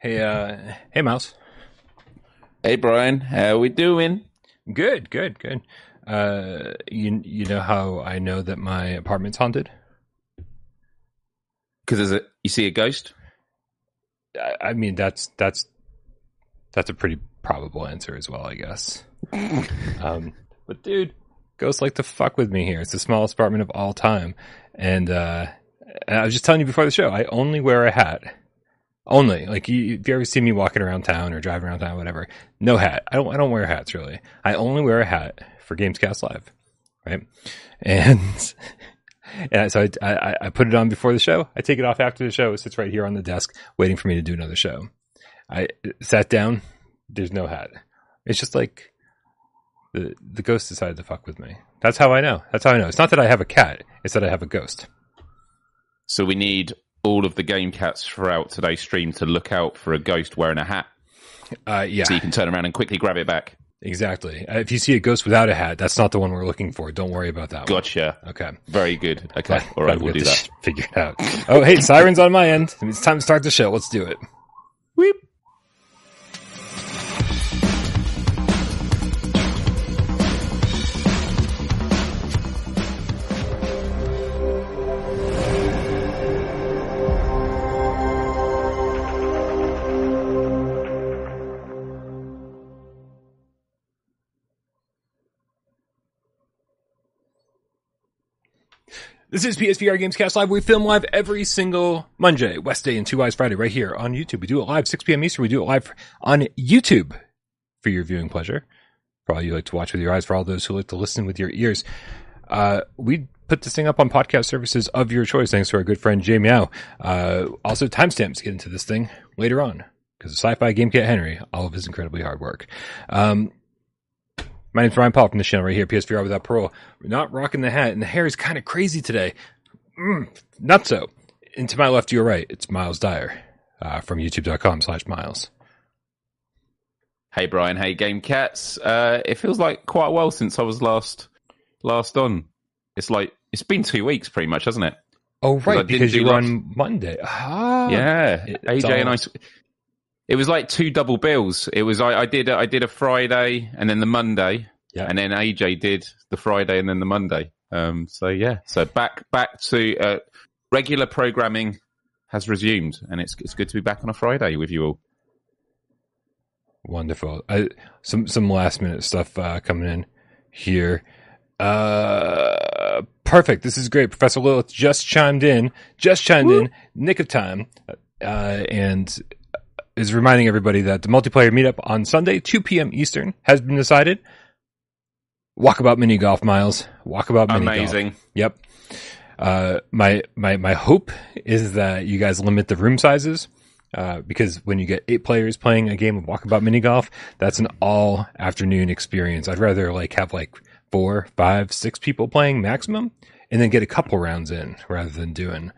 Hey, uh, hey, Mouse. Hey, Brian. How we doing? Good, good, good. Uh, you you know how I know that my apartment's haunted? Because there's a you see a ghost. I, I mean, that's that's that's a pretty probable answer as well, I guess. um, but dude, ghosts like to fuck with me here. It's the smallest apartment of all time, and uh, and I was just telling you before the show, I only wear a hat. Only like you, if you ever see me walking around town or driving around town, whatever, no hat. I don't. I don't wear hats really. I only wear a hat for Gamescast Live, right? And and so I, I, I put it on before the show. I take it off after the show. It sits right here on the desk, waiting for me to do another show. I sat down. There's no hat. It's just like the the ghost decided to fuck with me. That's how I know. That's how I know. It's not that I have a cat. It's that I have a ghost. So we need all of the game cats throughout today's stream to look out for a ghost wearing a hat. Uh, yeah. So you can turn around and quickly grab it back. Exactly. Uh, if you see a ghost without a hat, that's not the one we're looking for. Don't worry about that gotcha. one. Okay. Very good. Okay. All right, we'll do that. Figured out. Oh, hey, sirens on my end. It's time to start the show. Let's do it. This is PSVR Gamescast Live. We film live every single Monday, West Day, and Two Eyes Friday right here on YouTube. We do it live 6 p.m. Eastern. We do it live on YouTube for your viewing pleasure. For all you like to watch with your eyes, for all those who like to listen with your ears. Uh, we put this thing up on podcast services of your choice, thanks to our good friend Jay Meow. Uh, also, timestamps get into this thing later on because of Sci-Fi Game Cat Henry, all of his incredibly hard work. Um, my name's Brian Paul from the channel right here, PSVR Without Parole. We're not rocking the hat, and the hair is kind of crazy today. Mm, not so. And to my left, you're right, it's Miles Dyer uh, from youtube.com slash Miles. Hey, Brian. Hey, Game Cats. Uh, it feels like quite a while since I was last last on. It's like, it's been two weeks pretty much, hasn't it? Oh, right, because you were on Monday. Ah, yeah, AJ all... and I it was like two double bills. It was I, I did I did a Friday and then the Monday, yeah. and then AJ did the Friday and then the Monday. Um, so yeah, so back back to uh, regular programming has resumed, and it's it's good to be back on a Friday with you all. Wonderful. I, some some last minute stuff uh, coming in here. Uh, perfect. This is great. Professor Lilith just chimed in. Just chimed Woo! in. Nick of time. Uh, and is reminding everybody that the multiplayer meetup on Sunday, 2 p.m. Eastern, has been decided. Walkabout mini golf, Miles. Walkabout mini Amazing. golf. Yep. Uh, my my my hope is that you guys limit the room sizes. Uh, because when you get eight players playing a game of walkabout mini golf, that's an all afternoon experience. I'd rather like have like four, five, six people playing maximum, and then get a couple rounds in rather than doing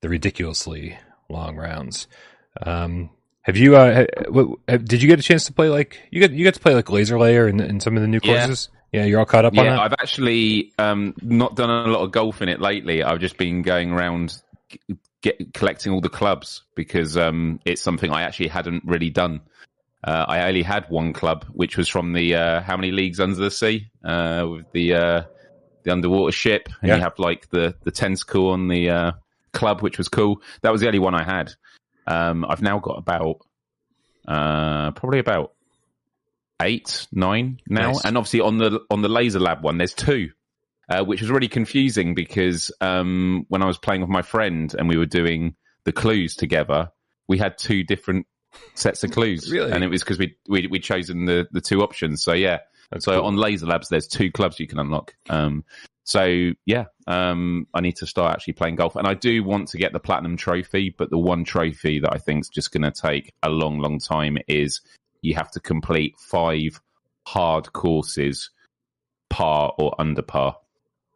the ridiculously long rounds. Um, have you? Uh, did you get a chance to play like you get you get to play like Laser Lair and, and some of the new courses? Yeah. yeah, you're all caught up yeah, on that. I've actually um, not done a lot of golf in it lately. I've just been going around get, collecting all the clubs because um, it's something I actually hadn't really done. Uh, I only had one club, which was from the uh, How Many Leagues Under the Sea uh, with the uh, the underwater ship, and yeah. you have like the the tentacle on the uh, club, which was cool. That was the only one I had. Um, I've now got about uh, probably about eight, nine now, nice. and obviously on the on the Laser Lab one, there's two, uh, which was really confusing because um, when I was playing with my friend and we were doing the clues together, we had two different sets of clues, really? and it was because we we we chosen the the two options. So yeah, That's so cool. on Laser Labs, there's two clubs you can unlock. Um, so yeah, um, I need to start actually playing golf, and I do want to get the platinum trophy. But the one trophy that I think is just going to take a long, long time is you have to complete five hard courses, par or under par,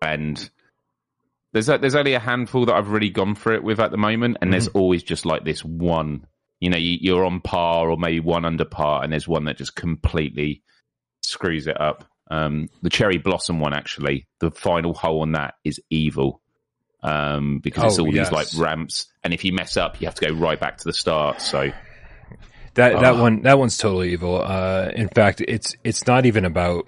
and there's a, there's only a handful that I've really gone for it with at the moment, and mm-hmm. there's always just like this one. You know, you, you're on par or maybe one under par, and there's one that just completely screws it up. Um, the cherry blossom one, actually, the final hole on that is evil um, because it's oh, all yes. these like ramps, and if you mess up, you have to go right back to the start. So, that that Oh. one that one's totally evil. Uh, in fact, it's it's not even about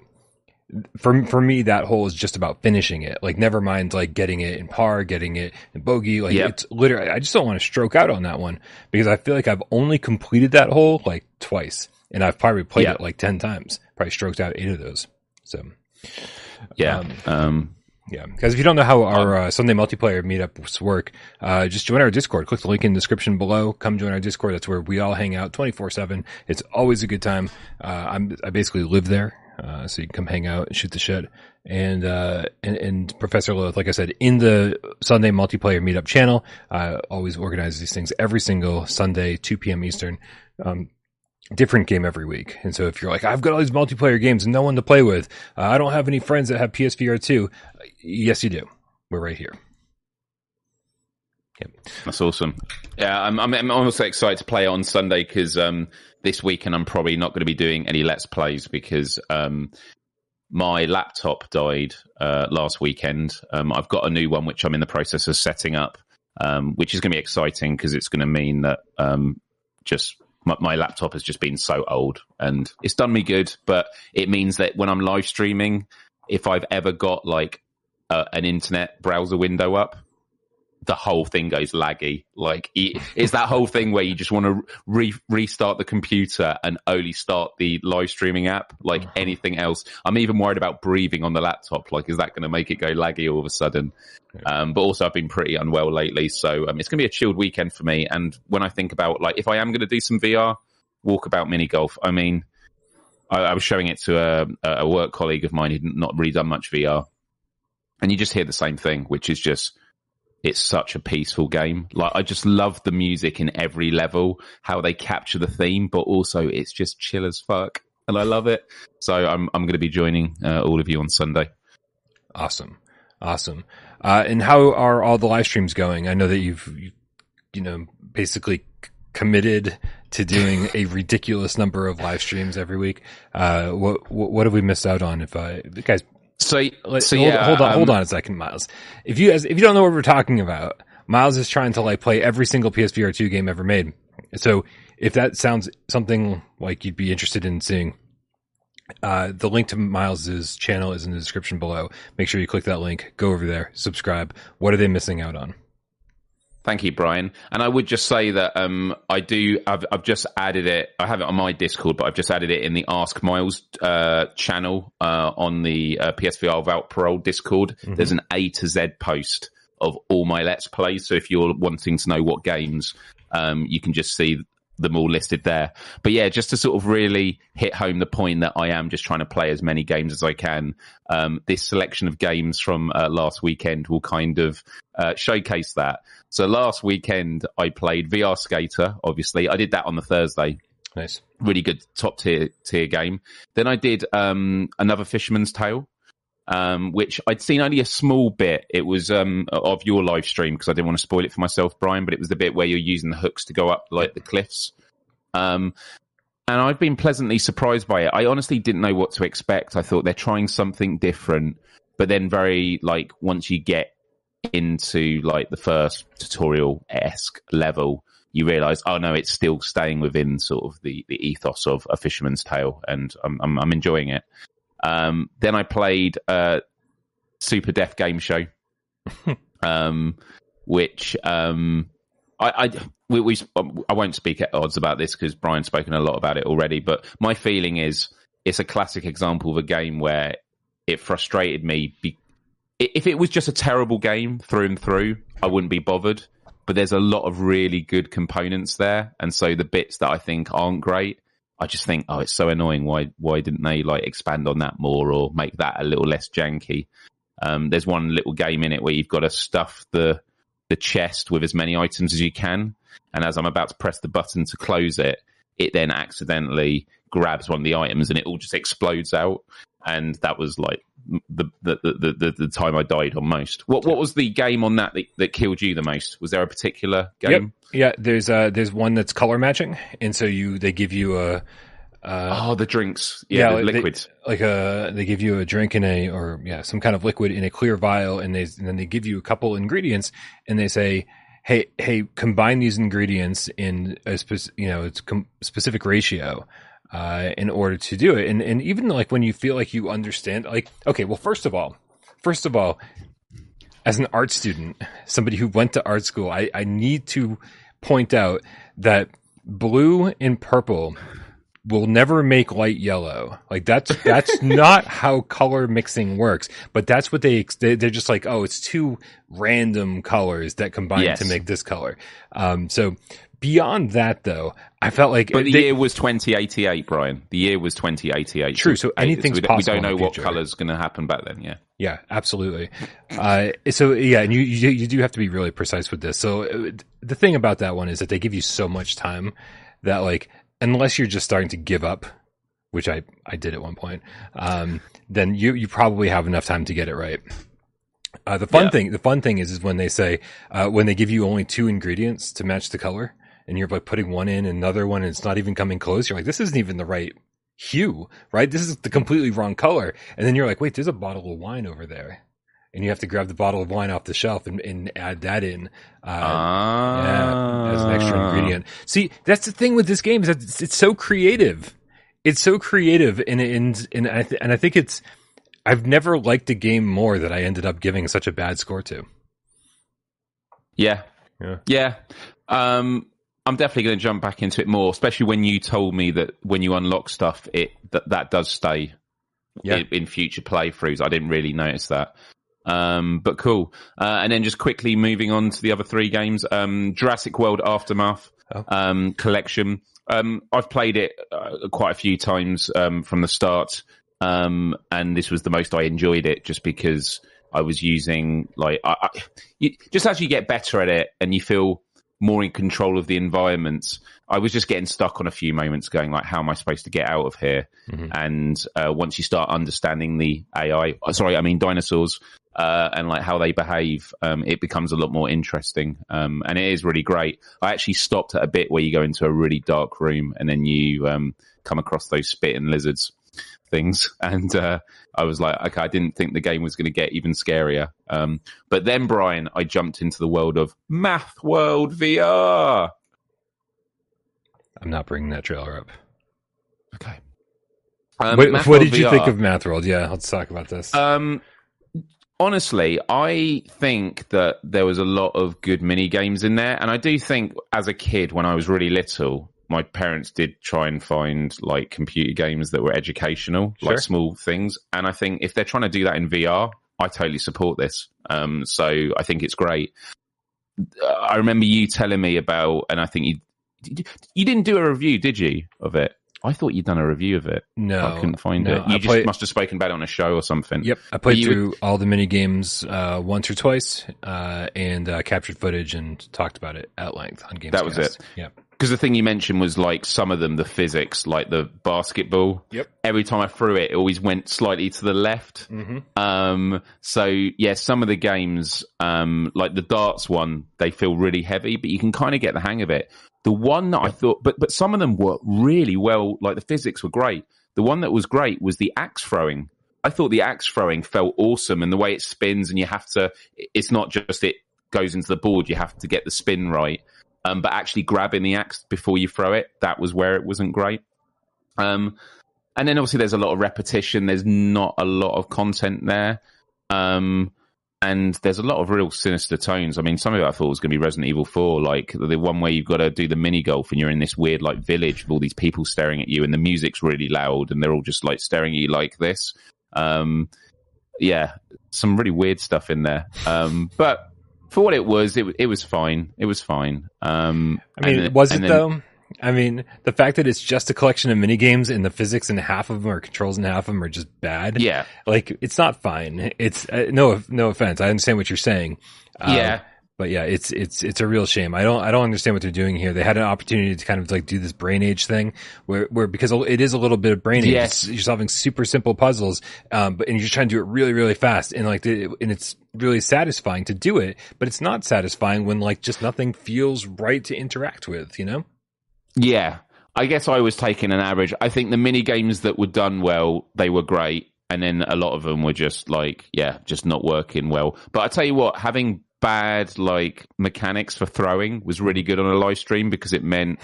for for me that hole is just about finishing it. Like never mind like getting it in par, getting it in bogey. Like Yep. it's literally I just don't want to stroke out on that one because I feel like I've only completed that hole like twice, and I've probably played Yeah. it like ten times. Probably stroked out eight of those. So Yeah. Um, Um, yeah, because if you don't know how our uh, Sunday multiplayer meetups work, uh, just join our Discord. Click the link in the description below. Come join our Discord. That's where we all hang out twenty four seven. It's always a good time. Uh, I'm I basically live there, uh, so you can come hang out and shoot the shit. And uh, and, and Professor Lilith, like I said, in the Sunday multiplayer meetup channel, uh, always organizes these things every single Sunday, two p.m. Eastern. Um, different game every week. And so if you're like, I've got all these multiplayer games and no one to play with, uh, I don't have any friends that have PSVR 2. Yes, you do. We're right here. That's awesome. Yeah, I'm, I'm, I'm also excited to play on Sunday because um, this weekend I'm probably not going to be doing any Let's Plays because um, my laptop died uh, last weekend. Um, I've got a new one which I'm in the process of setting up, um, which is going to be exciting because it's going to mean that um, just my, my laptop has just been so old and it's done me good, but it means that when I'm live streaming, if I've ever got like an internet browser window up, the whole thing goes laggy. Like it's that whole thing where you just want to re- restart the computer and only start the live streaming app. Like anything else, I'm even worried about breathing on the laptop. Like, is that going to make it go laggy all of a sudden? Um, but also, I've been pretty unwell lately, so um, it's going to be a chilled weekend for me. And when I think about like if I am going to do some VR, walkabout mini golf. I mean, I, I was showing it to a, a work colleague of mine who'd not really done much VR, and you just hear the same thing, which is just it's such a peaceful game. Like I just love the music in every level, how they capture the theme, but also it's just chill as fuck, and I love it. So I'm I'm going to be joining uh, all of you on Sunday. Awesome. Awesome. Uh, and how are all the live streams going? I know that you've, you, you know, basically c- committed to doing a ridiculous number of live streams every week. Uh, what, what, what have we missed out on? If I, guys, So so hold, yeah, hold on, um, hold on a second, Miles. If you guys, if you don't know what we're talking about, Miles is trying to like play every single PSVR two game ever made. So if that sounds something like you'd be interested in seeing, uh, the link to Miles's channel is in the description below. Make sure you click that link, go over there, subscribe. What are they missing out on? Thank you, Brian. And I would just say that um, I do. I've, I've just added it. I have it on my Discord, but I've just added it in the Ask Miles uh, channel uh, on the uh, PSVR Without Parole Discord. There's an A to Z post of all my Let's Plays. So if you're wanting to know what games, um, you can just see them all listed there. But yeah, just to sort of really hit home the point that I am just trying to play as many games as I can. Um, this selection of games from uh, last weekend will kind of uh, showcase that. So last weekend I played VR Skater. Obviously, I did that on the Thursday. Nice. Really good top tier tier game. Then I did um, another Fisherman's Tale. Um, which I'd seen only a small bit. It was um, of your live stream because I didn't want to spoil it for myself, Brian. But it was the bit where you're using the hooks to go up like the cliffs. Um, and I've been pleasantly surprised by it. I honestly didn't know what to expect. I thought they're trying something different, but then very like once you get into like the first tutorial esque level, you realize, oh no, it's still staying within sort of the, the ethos of a fisherman's tale, and I'm I'm, I'm enjoying it. Um, then I played uh, Super Death Game Show, um, which um, I, I we, we I won't speak at odds about this because Brian's spoken a lot about it already. But my feeling is it's a classic example of a game where it frustrated me. Be, if it was just a terrible game through and through, I wouldn't be bothered. But there's a lot of really good components there, and so the bits that I think aren't great, I just think, oh, it's so annoying. Why why didn't they like expand on that more or make that a little less janky? Um, there's one little game in it where you've got to stuff the the chest with as many items as you can, and as I'm about to press the button to close it, it then accidentally grabs one of the items and it all just explodes out. And that was like the the the, the, the time I died on most. What what was the game on that, that that killed you the most? Was there a particular game? Yeah, there's uh there's one that's color matching, and so you they give you a uh, Oh, the drinks, yeah, the like, they- liquids. like a they give you a drink in a or yeah some kind of liquid in a clear vial, and they and then they give you a couple ingredients, and they say, hey, hey, combine these ingredients in a you know it's com- specific ratio uh, in order to do it. And and even like when you feel like you understand, like okay, well, first of all, first of all, as an art student, somebody who went to art school, I, I need to point out that blue and purple will never make light yellow. Like that's that's not how color mixing works. But that's what they they're just like, oh, it's two random colors that combine Yes. to make this color. Um, so beyond that, though, I felt like But the they- year was 2088, Brian. The year was 2088. True, so anything's we, don't- we don't know what color's going to happen back then. Yeah. Yeah, absolutely. Uh, so yeah, and you, you you do have to be really precise with this. So uh, the thing about that one is that they give you so much time that like unless you're just starting to give up, which I I did at one point, um, then you you probably have enough time to get it right. Uh, the fun Yeah. thing the fun thing is is when they say uh, when they give you only two ingredients to match the color, and you're like putting one in another one, and it's not even coming close. You're like, this isn't even the right hue, right? This is the completely wrong color. And then you're like, wait, there's a bottle of wine over there. And you have to grab the bottle of wine off the shelf and, and add that in. Uh, Ah. yeah, as an extra ingredient. See, that's the thing with this game is that it's, it's so creative. It's so creative, and and and I th- and I think it's. I've never liked a game more that I ended up giving such a bad score to. Yeah. Yeah. Yeah. Um, I'm definitely going to jump back into it more, especially when you told me that when you unlock stuff, it that that does stay Yeah. in, in future playthroughs. I didn't really notice that. Um, but cool. Uh, and then just quickly moving on to the other three games. Um, Jurassic World Aftermath Oh. um, collection. Um, I've played it uh, quite a few times um, from the start, um, and this was the most I enjoyed it just because I was using like I, I, you, just as you get better at it and you feel more in control of the environments. I was just getting stuck on a few moments, going like, "How am I supposed to get out of here?" Mhm. And uh, once you start understanding the AI, uh, sorry, I mean dinosaurs, uh, and like how they behave, um, it becomes a lot more interesting. Um, and it is really great. I actually stopped at a bit where you go into a really dark room and then you um, come across those spitting lizards things. And uh, I was like, okay, I didn't think the game was going to get even scarier. Um, but then, Brian, I jumped into the world of Math World VR. I'm not bringing that trailer up. Okay. Um, what what did you VR, think of Math World? Yeah, let's talk about this. Um, honestly, I think that there was a lot of good mini games in there, and I do think as a kid when I was really little, my parents did try and find like computer games that were educational, Sure. like small things. And I think if they're trying to do that in VR, I totally support this. Um, so I think it's great. I remember you telling me about, and I think you you didn't do a review, did you, of it? I thought you'd done a review of it. no, I couldn't find no, it. You I just must have spoken about it on a show or something. Yep, I played through all the mini games uh, once or twice, uh, and uh, captured footage and talked about it at length on Games. That was it. Yeah. Because the thing you mentioned was like some of them, the physics, like the basketball. Yep. Every time I threw it, it always went slightly to the left. Mm-hmm. Um, so yeah, some of the games, um, like the darts one, they feel really heavy, but you can kind of get the hang of it. The one that I thought, but but some of them were really well. Like the physics were great. The one that was great was the axe throwing. I thought the axe throwing felt awesome, and the way it spins, and you have to. It's not just it goes into the board. You have to get the spin right. Um, but actually grabbing the axe before you throw it, that was where it wasn't great. Um, and then obviously there's a lot of repetition. There's not a lot of content there. Um, and there's a lot of real sinister tones. I mean, some of it I thought was going to be Resident Evil 4, like the one where you've got to do the mini golf and you're in this weird like village with all these people staring at you and the music's really loud and they're all just like staring at you like this. Um, yeah, some really weird stuff in there. Um, but for what it was, it, it was fine. It was fine. Um, I mean, and- was it then- though? I mean, the fact that it's just a collection of mini games and the physics and half of them or controls and half of them are just bad. Yeah. like it's not fine. It's uh, no no offense. I understand what you're saying. Uh, Yeah. But yeah, it's it's it's a real shame. I don't I don't understand what they're doing here. They had an opportunity to kind of like do this brain age thing, where where because it is a little bit of brain age. Yes. You're solving super simple puzzles, um, but and you're trying to do it really really fast, and like the, and it's really satisfying to do it. But it's not satisfying when like just nothing feels right to interact with. You know? Yeah. I guess I was taking an average. I think the mini games that were done well, they were great. And then a lot of them were just like, yeah, just not working well. But I tell you what, having bad like mechanics for throwing was really good on a live stream because it meant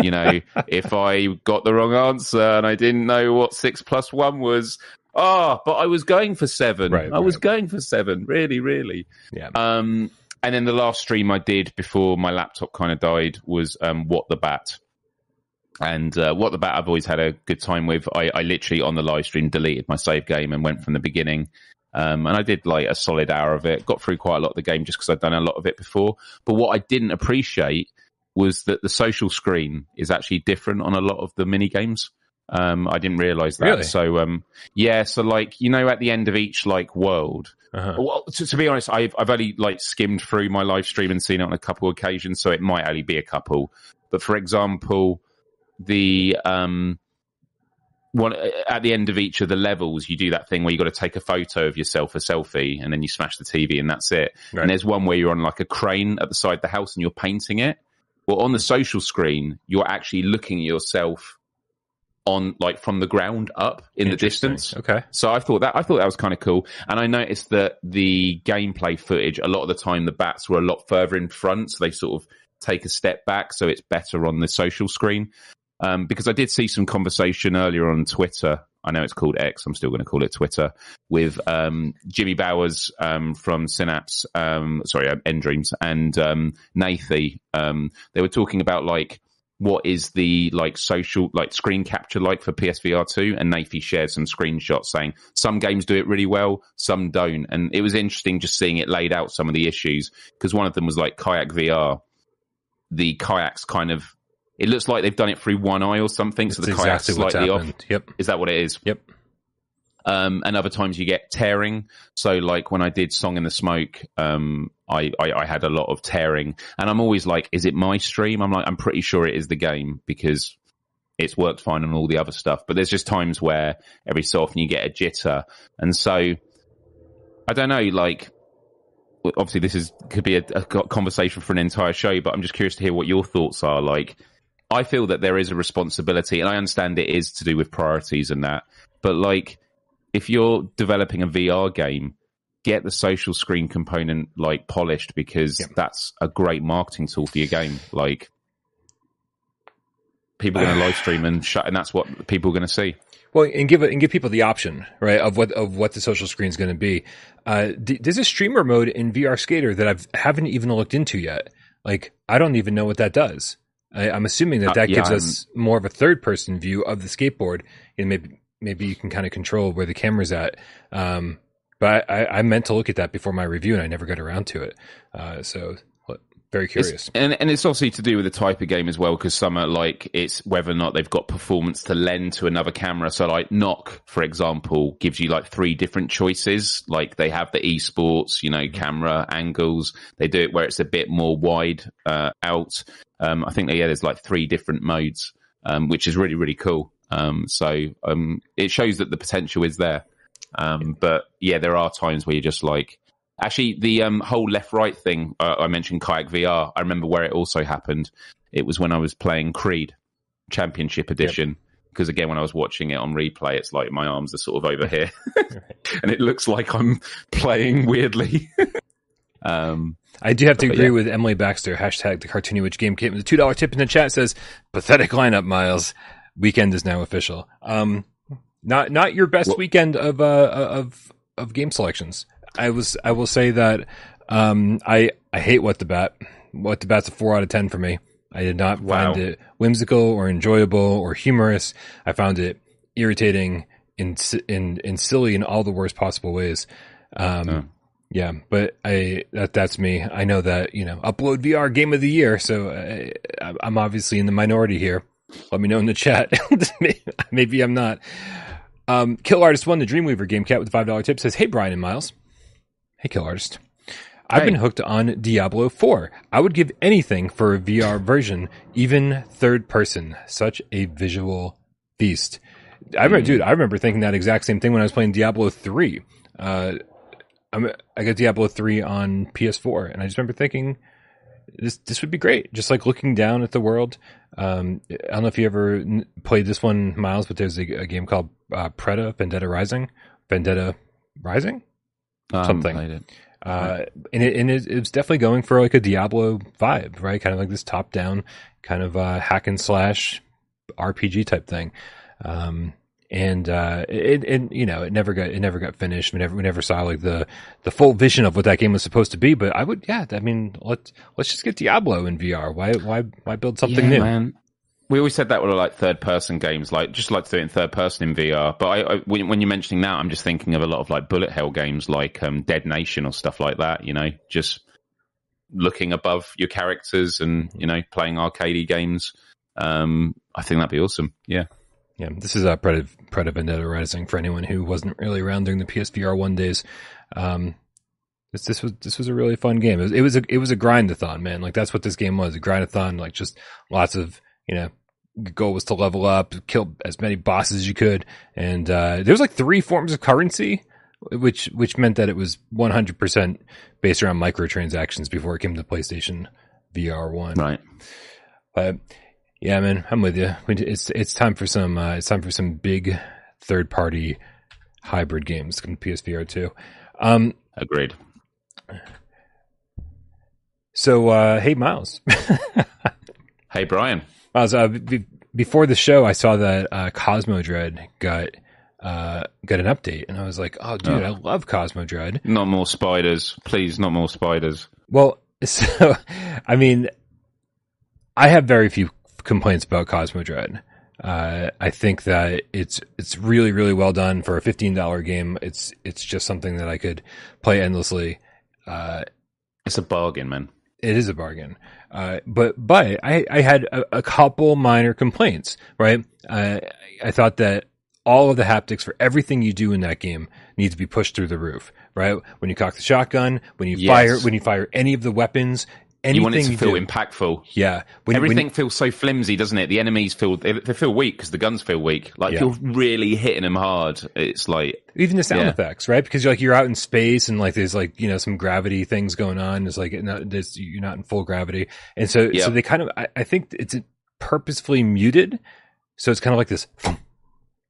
you know if i got the wrong answer and i didn't know what six plus one was oh but i was going for seven Right, i was going for seven really really Yeah. um and then the last stream i did before my laptop kind of died was um what the bat and uh, what the bat I've always had a good time with. I, I literally on the live stream deleted my save game and went from the beginning. Um, and I did like a solid hour of it. Got through quite a lot of the game just because I'd done a lot of it before. But what I didn't appreciate was that the social screen is actually different on a lot of the mini games. Um, I didn't realize that. Really? So, um, yeah. So like, you know, at the end of each like world, Uh-huh. well, to, to be honest, I've, I've only like skimmed through my live stream and seen it on a couple occasions. So it might only be a couple. But for example, the, um, one uh, at the end of each of the levels, you do that thing where you got to take a photo of yourself, a selfie, and then you smash the TV, and that's it. Right. And there's one where you're on like a crane at the side of the house and you're painting it. Well, on the social screen, you're actually looking at yourself on like from the ground up in the distance. Okay. So I thought that I thought that was kind of cool, and I noticed that the gameplay footage a lot of the time the bats were a lot further in front, so they sort of take a step back, so it's better on the social screen. Um, because I did see some conversation earlier on Twitter. I know it's called X. I'm still going to call it Twitter with um, Jimmy Bowers um, from Synapse, um, sorry, uh, nDreams, and um, Nathy. Um, they were talking about like what is the like social like screen capture like for PSVR two, and Nathy shared some screenshots saying some games do it really well, some don't, and it was interesting just seeing it laid out some of the issues because one of them was like Kayak VR. The kayaks kind of it looks like they've done it through one eye or something, so That's the kayak's exactly slightly off. Yep. Is that what it is? Yep. Um, and other times you get tearing. So like when I did Song in the Smoke, um, I, I, I had a lot of tearing and I'm always like, is it my stream? I'm like, I'm pretty sure it is the game because it's worked fine on all the other stuff. But there's just times where every so often you get a jitter. And so I don't know, like, obviously this is could be a, a conversation for an entire show, but I'm just curious to hear what your thoughts are. Like, I feel that there is a responsibility, and I understand it is to do with priorities and that. But like, if you're developing a VR game, get the social screen component like polished because that's a great marketing tool for your game. Like, people are going to live stream and shut, and that's what people are going to see. Well, and give it and give people the option, right, of what of what the social screen is going to be. Uh, d- there's a streamer mode in VR Skater that I've haven't even looked into yet. Like, I don't even know what that does. I, I'm assuming that Uh, that yeah, gives us more of a third person view of the skateboard, and maybe maybe you can kind of control where the camera's at. Um, but I, I meant to look at that before my review, and I never got around to it. Uh, so, very curious. It's, and and it's obviously to do with the type of game as well, because some are like it's whether or not they've got performance to lend to another camera. So like Nock, for example, gives you like three different choices. Like they have the esports, you know, camera angles. They do it where it's a bit more wide uh, out. Um, I think yeah, there's like three different modes, um, which is really really cool. Um, so um, it shows that the potential is there. Um, but yeah, there are times where you're just like, Actually, the um, whole left right thing uh, I mentioned, Kayak VR. I remember where it also happened. It was when I was playing Creed Championship Edition. Because again, when I was watching it on replay, it's like my arms are sort of over here, and it looks like I'm playing weirdly. um, I do have to agree yeah. with Emily Baxter. Hashtag the cartoony witch game kit. The two dollar tip in the chat says pathetic lineup. Miles, weekend is now official. Um, not not your best Well- weekend of uh of of game selections. I was I will say that um I I hate what the bat. What the bat's a four out of ten for me. I did not Wow. find it whimsical or enjoyable or humorous. I found it irritating and and and silly in all the worst possible ways. Um, Oh. yeah, but I that that's me. I know that you know UploadVR game of the year, so I, I'm obviously in the minority here. Let me know in the chat. Maybe I'm not. Um, Kill Artist won the Dreamweaver game cat with the five dollar tip. Says, "Hey Brian and Miles, hey Kill Artist, I've been hooked on Diablo 4. I would give anything for a VR version, even third person. Such a visual feast. I remember, dude. I remember thinking that exact same thing when I was playing Diablo 3. Uh, I'm, I got Diablo 3 on PS4, and I just remember thinking this this would be great. Just like looking down at the world. Um, I don't know if you ever n- played this one, Miles, but there's a, a game called uh, Preda Vendetta Rising. Vendetta Rising. Haven't Something. played it. Uh, and it, and it, it was definitely going for like a Diablo vibe, right? Kind of like this top down kind of uh, hack and slash RPG type thing. Um, and uh, it, it, you know, it never got it never got finished. We never we never saw like the the full vision of what that game was supposed to be. But I would, yeah, I mean, let's let's just get Diablo in VR. Why why why build something Yeah, new? Man. We always said that with like third person games, like just like to do it in third person in VR. But I, I, when, when you're mentioning that, I'm just thinking of a lot of like bullet hell games, like um, Dead Nation or stuff like that. You know, just looking above your characters and you know playing arcadey games. Um, I think that'd be awesome. Yeah. Yeah, this is a Predator, Predator Vendetta Rising for anyone who wasn't really around during the PSVR one days. Um, this this was this was a really fun game. It was, it was a it was a grindathon, man. Like that's what this game was, a grindathon. Like just lots of you know. the Goal was to level up, kill as many bosses as you could, and uh, there was like three forms of currency, which which meant that it was 100 percent based around microtransactions before it came to PlayStation VR one. Right. But yeah, man, I'm with you. It's it's time for some uh, it's time for some big third party hybrid games come PSVR two. Um, Agreed. so uh, hey, Miles, Hey, Brian. Miles. Uh, be before the show, I saw that uh, Cosmo Dread got uh, got an update, and I was like, oh, dude, Oh. I love Cosmo Dread. Not more spiders, please. Not more spiders. Well, so I mean, I have very few complaints about Cosmo Dread. Uh, I think that it's it's really really well done for a fifteen dollar game. It's it's just something that I could play endlessly. Uh, It's a bargain, man. it is a bargain. Uh, but but I, I had a, a couple minor complaints. Right, uh, I thought that all of the haptics for everything you do in that game needs to be pushed through the roof. Right, when you cock the shotgun, when you Yes. fire, when you fire any of the weapons, anything You want it to feel do. impactful. yeah, when, when- Everything feels so flimsy, doesn't it? The enemies feel they, they feel weak because the guns feel weak. Like Yeah. you're really hitting them hard. It's like even the sound Yeah. effects, right? Because you're like you're out in space and like there's like you know some gravity things going on. It's like not, there's, you're not in full gravity, and so Yeah. so they kind of I, I think it's purposefully muted, so it's kind of like this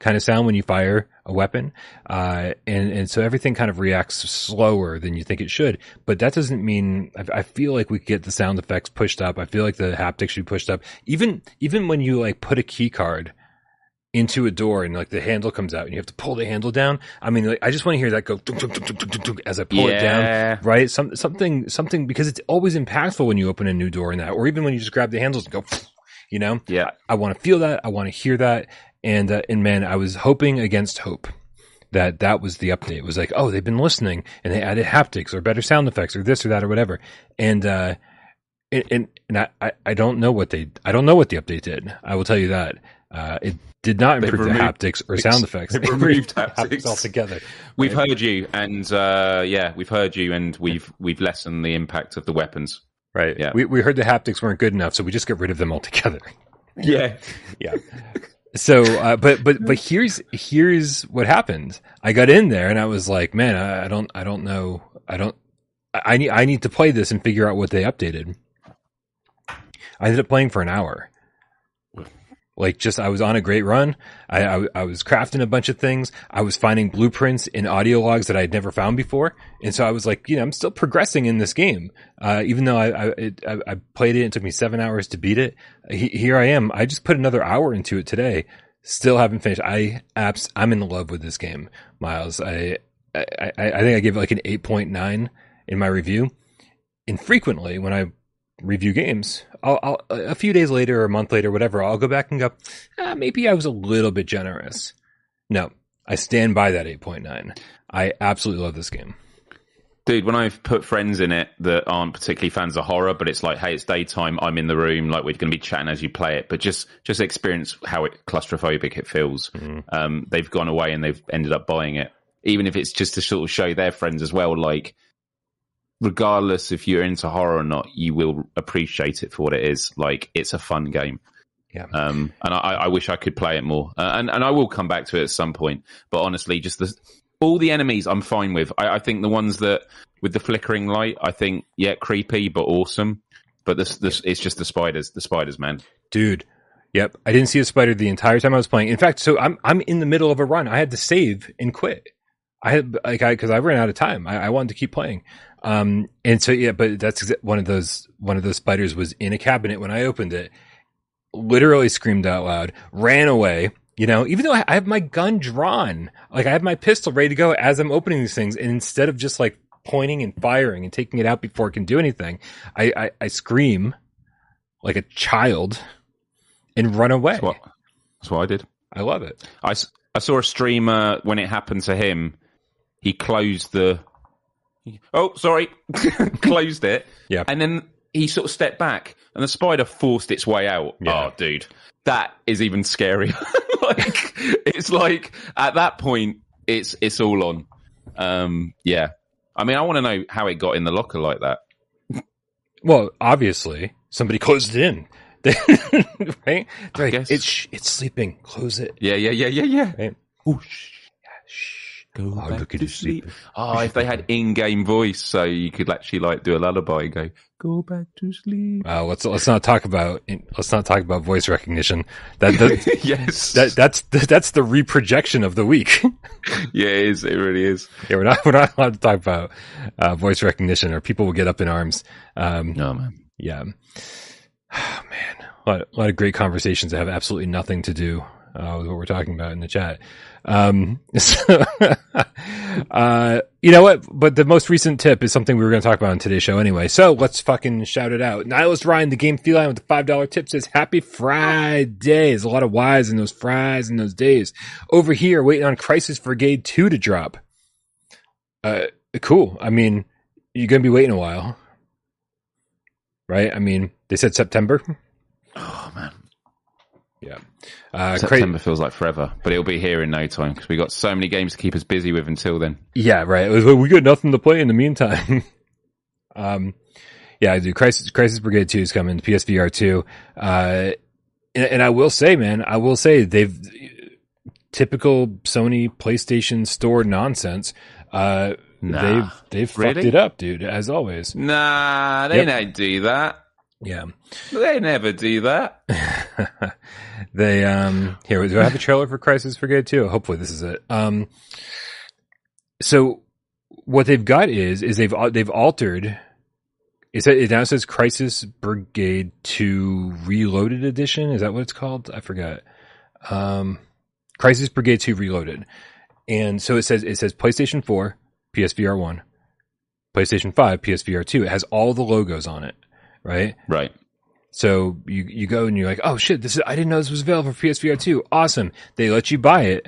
kind of sound when you fire a weapon, uh, and and so everything kind of reacts slower than you think it should. But that doesn't mean I, I feel like we get the sound effects pushed up. I feel like the haptics should be pushed up. Even even when you like put a key card into a door and like the handle comes out and you have to pull the handle down. I mean, like, I just want to hear that go dunk, dunk, dunk, as I pull it down. Right? Some, something, something, because it's always impactful when you open a new door in that, or even when you just grab the handles and go, you know, yeah. I want to feel that. I want to hear that. And, uh, and man, I was hoping against hope that that was the update. It was like, oh, they've been listening and they added haptics or better sound effects or this or that or whatever. And, uh, and, and, I, I- don't know what they, I don't know what the update did. I will tell you that. Uh, it did not improve the haptics or sound effects. they've removed haptics haptics. altogether. We've Right. heard you, and uh, yeah, we've heard you, and we've we've lessened the impact of the weapons. Right. Yeah. We, we heard the haptics weren't good enough, so we just get rid of them altogether. Yeah, Yeah. So, uh, but but but here's here's what happened. I got in there and I was like, man, I, I don't I don't know. I don't. I, I need I need to play this and figure out what they updated. I ended up playing for an hour. Like just, I was on a great run. I, I, I was crafting a bunch of things. I was finding blueprints in audio logs that I had never found before. And so I was like, you know, I'm still progressing in this game. Uh, even though I, I, it, I, played it, it took me seven hours to beat it. He, here I am. I just put another hour into it today. Still haven't finished. I apps, I'm in love with this game, Miles. I, I, I, I think I gave it like an 8.9 in my review. Infrequently when I review games, I'll, I'll, a few days later or a month later, whatever, I'll go back and go, ah, maybe I was a little bit generous. No, I stand by that 8.9. I absolutely love this game. dude. When I've put friends in it that aren't particularly fans of horror, but it's like, hey, it's daytime. I'm in the room. Like we're going to be chatting as you play it, but just just experience how it claustrophobic it feels. Um, they've gone away and they've ended up buying it, even if it's just to sort of show their friends as well, like. Regardless if you're into horror or not, you will appreciate it for what it is. Like it's a fun game. Yeah. Um, and I, I wish I could play it more. Uh, and, and I will come back to it at some point. But honestly, just the, all the enemies I'm fine with. I, I think the ones that with the flickering light, I think, yeah, creepy, but awesome. But this, this, it's just the spiders, the spiders, man. Dude. Yep. I didn't see a spider the entire time I was playing. In fact, so I'm, I'm in the middle of a run. I had to save and quit. I had like I because I ran out of time. I, I wanted to keep playing. Um, and so yeah, but that's one of those one of those spiders was in a cabinet when I opened it. Literally screamed out loud, ran away. You know, even though I have my gun drawn, like I have my pistol ready to go as I'm opening these things, and instead of just like pointing and firing and taking it out before it can do anything, I I, I scream like a child and run away. That's what, that's what I did. I love it. I, I saw a streamer when it happened to him. He closed the. Oh, sorry, closed it. Yeah. and then he sort of stepped back, and the spider forced its way out. Yeah. Oh, dude, that is even scarier. like it's like at that point, it's it's all on. Um, yeah. I mean, I want to know how it got in the locker like that. Well, obviously, somebody closed it in. right? Like, it's it's sleeping. Close it. Yeah, yeah, yeah, yeah, yeah. Right? Oh, shh. Shh. Go Oh, back to it sleep. sleeping. Oh, if they had in-game voice, so you could actually like do a lullaby and go, "Go back to sleep." Uh, let's let's not talk about let's not talk about voice recognition. That, that yes, that that's that's the reprojection of the week. yeah, it is. It really is. yeah, we're not we're not allowed to talk about uh, voice recognition, or people will get up in arms. Um, No man. yeah, oh, man, a lot, a lot of great conversations that have absolutely nothing to do uh, with what we're talking about in the chat. Um, so, uh, you know what? But the most recent tip is something we were going to talk about on today's show anyway. So let's fucking shout it out. Nihilist Ryan, the game feline with the five dollar tip says, "Happy Friday." There's a lot of Y's in those fries in those days. Over here, waiting on Crisis Brigade two to drop. Uh, cool. I mean, you're going to be waiting a while, right? I mean, they said September. Oh man. Uh, Cra- September feels like forever, but it'll be here in no time because we got so many games to keep us busy with until then. Yeah, right. We got nothing to play in the meantime. um, yeah, dude, Crisis, Crisis Brigade 2 is coming, PSVR 2. Uh, and, and I will say, man, I will say they've, typical Sony PlayStation Store nonsense. Uh, Nah. they've, they've fucked it up, dude, as always. Nah, they Yep. don't do that. Yeah. They never do that. they, um, here, do I have a trailer for Crisis Brigade 2? Hopefully this is it. Um, so what they've got is, is they've, they've altered, is that it now says Crisis Brigade 2 Reloaded Edition? Is that what it's called? I forgot. Um, Crisis Brigade 2 Reloaded. And so it says, it says PlayStation 4, PSVR 1, PlayStation 5, PSVR 2. It has all the logos on it, right? Right. So you you go and you're like, oh shit, this is I didn't know this was available for PSVR 2. Awesome. They let you buy it.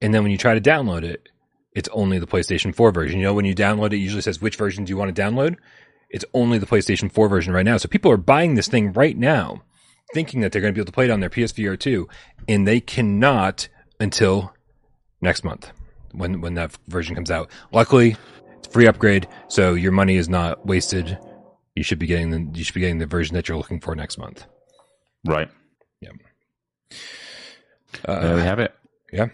And then when you try to download it, it's only the PlayStation 4 version. You know, when you download it, it usually says which version do you want to download? It's only the PlayStation 4 version right now. So people are buying this thing right now, thinking that they're going to be able to play it on their PSVR 2, and they cannot until next month when when that version comes out. Luckily, it's a free upgrade, so your money is not wasted. You should be getting the you should be getting the version that you're looking for next month. Right. Uh, There we have it. yeah.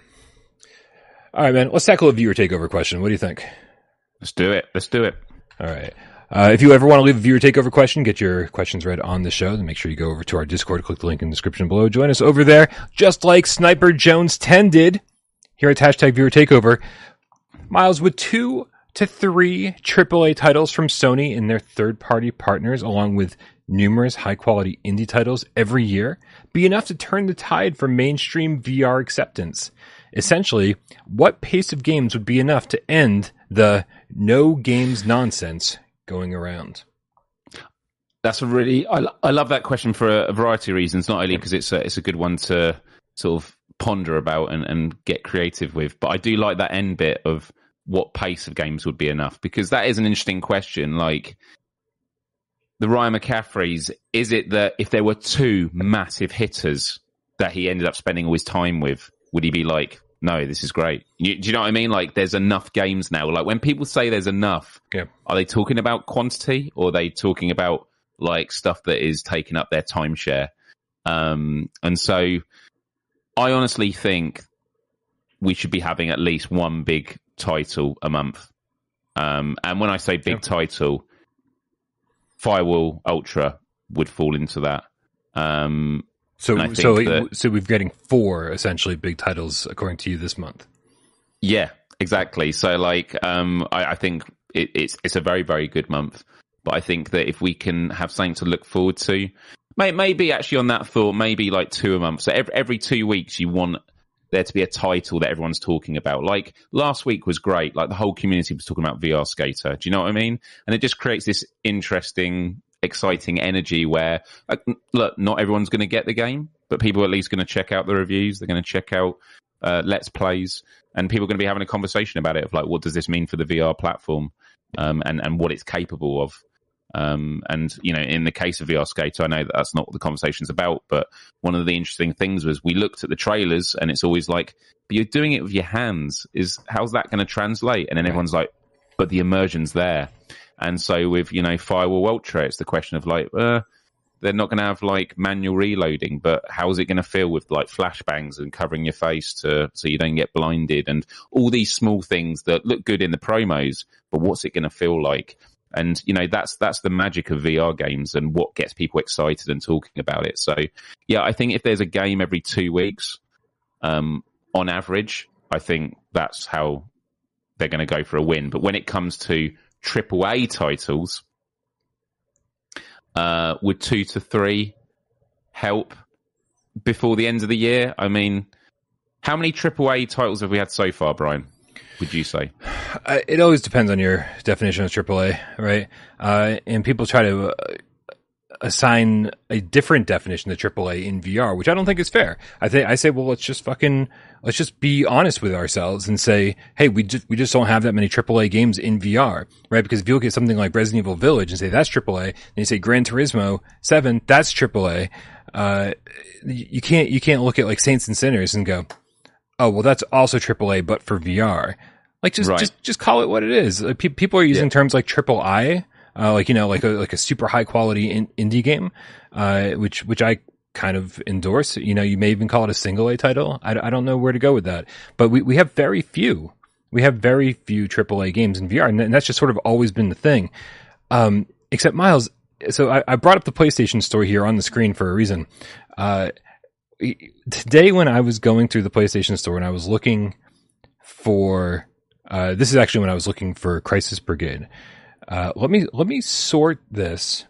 All right, man. Let's tackle a viewer takeover question. What do you think? Let's do it. Let's do it. All right. Uh, if you ever want to leave a viewer takeover question, get your questions read on the show, then make sure you go over to our Discord, click the link in the description below. Join us over there, just like Sniper Jones 10 did here at hashtag viewer takeover. Miles, with two to three AAA titles from Sony and their third party partners, along with numerous high quality indie titles every year, be enough to turn the tide for mainstream VR acceptance? Essentially, what pace of games would be enough to end the no games nonsense going around? That's a really I, I love that question for a, a variety of reasons. Not only because it's a, it's a good one to sort of ponder about and, and get creative with, but I do like that end bit of what pace of games would be enough because that is an interesting question. Like the Ryan McCaffrey's, is it that if there were two massive hitters that he ended up spending all his time with, would he be like, no, this is great? You, do you know what I mean? Like there's enough games now. Like when people say there's enough, Yeah. are they talking about quantity or are they talking about like stuff that is taking up their timeshare? Um, and so I honestly think we should be having at least one big title a month. Um, and when I say big Yeah. title, Firewall Ultra would fall into that. Um, So, And I think so, that- so we're getting four essentially big titles according to you this month. yeah. exactly. So like, um, I, I think it, it's it's a very very good month. But I think that if we can have something to look forward to, may, maybe actually on that thought, maybe like two a month. So every every two weeks, you want there to be a title that everyone's talking about. Like last week was great. Like the whole community was talking about VR Skater. Do you know what I mean? And it just creates this interesting, exciting energy where, look, not everyone's going to get the game, but people are at least going to check out the reviews. They're going to check out uh, let's plays, and people are going to be having a conversation about it of like, what does this mean for the VR platform, um, and and what it's capable of. Um, and you know, in the case of VR Skater, I know that that's not what the conversation's about. But one of the interesting things was we looked at the trailers, and it's always like, "But you're doing it with your hands. Is how's that going to translate?" And then everyone's like, "But the immersion's there." And so with you know Firewall Ultra, it's the question of like, uh, they're not going to have like manual reloading, but how is it going to feel with like flashbangs and covering your face to so you don't get blinded and all these small things that look good in the promos, but what's it going to feel like? And you know that's that's the magic of VR games and what gets people excited and talking about it. So yeah, I think if there's a game every two weeks, um, on average, I think that's how they're going to go for a win. But when it comes to AAA titles, uh, would two to three help before the end of the year? I mean, how many AAA titles have we had so far, Brian? Would you say? Uh, it always depends on your definition of AAA, right? Uh, and people try to uh, assign a different definition to AAA in VR, which I don't think is fair. I think I say, well, let's just fucking let's just be honest with ourselves and say, hey, we just we just don't have that many AAA games in VR, right? Because if you look at something like Resident Evil Village and say that's AAA, and you say Gran Turismo Seven, that's AAA. Uh, you can't you can't look at like Saints and Sinners and go, oh well, that's also AAA, but for VR. Like just Right. just just call it what it is. Like, pe- people are using terms like triple I, uh, like you know, like a like a super high quality in- indie game, uh, which which I kind of endorse. You know, you may even call it a single A title. I, I don't know where to go with that, but we we have very few. We have very few AAA games in VR, and that's just sort of always been the thing. Um, except Miles. So I, I brought up the PlayStation Store here on the screen for a reason. Uh, today when I was going through the PlayStation Store and I was looking for uh, this is actually when I was looking for Crisis Brigade. Uh, let me let me sort this.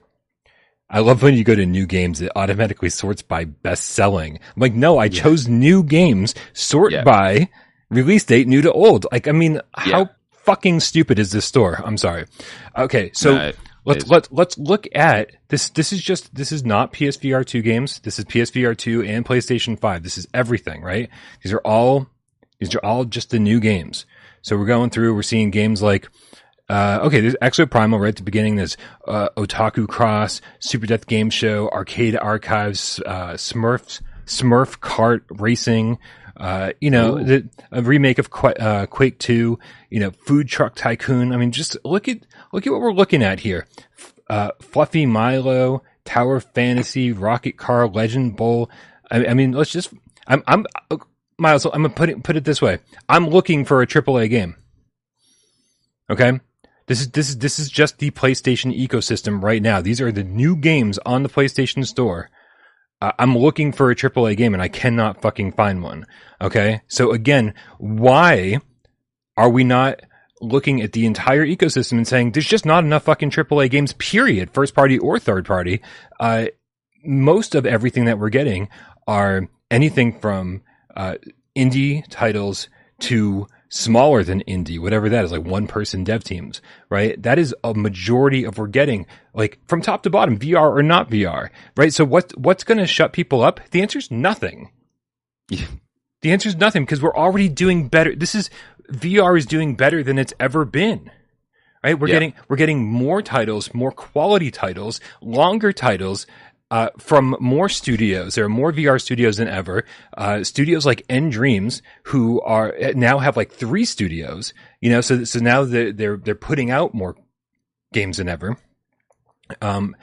I love when you go to new games, it automatically sorts by best selling. I'm like, no, I chose new games, sort Yeah. by release date, new to old. Like, I mean, how fucking stupid is this store? I'm sorry. Okay, so No, let's is. let let's look at this. This is just this is not PSVR two games. This is PSVR two and PlayStation five. This is everything, right? These are all these are all just the new games. So we're going through. We're seeing games like. Uh, okay, there's Exoprimal right at the beginning. There's uh, Otaku Cross, Super Death Game Show, Arcade Archives, uh, Smurfs, Smurf Kart Racing. Uh, you know, the, a remake of Qu- uh, Quake Two. You know, Food Truck Tycoon. I mean, just look at look at what we're looking at here. F- Uh, Fluffy Milo, Tower Fantasy, Rocket Car, Legend Bowl. I, I mean, let's just. I'm I'm uh, Miles. I'm gonna put it put it this way. I'm looking for a AAA game. Okay. This is this is this is just the PlayStation ecosystem right now. These are the new games on the PlayStation Store. I'm looking for a AAA game and I cannot fucking find one. Okay, so again, why are we not looking at the entire ecosystem and saying there's just not enough fucking AAA games? Period, first party or third party. Uh, most of everything that we're getting are anything from uh, indie titles to smaller than indie, whatever that is, like one person dev teams, right? That is a majority of we're getting, like from top to bottom, VR or not VR, right? So what what's going to shut people up? The answer is nothing. Yeah. The answer is nothing because we're already doing better. This is VR is doing better than it's ever been. Right? We're Yeah. getting we're getting more titles, more quality titles, longer titles uh, from more studios. There are more VR studios than ever. Uh, studios like nDreams, who are now have like three studios. You know, so so now they're they're, they're putting out more games than ever. Um,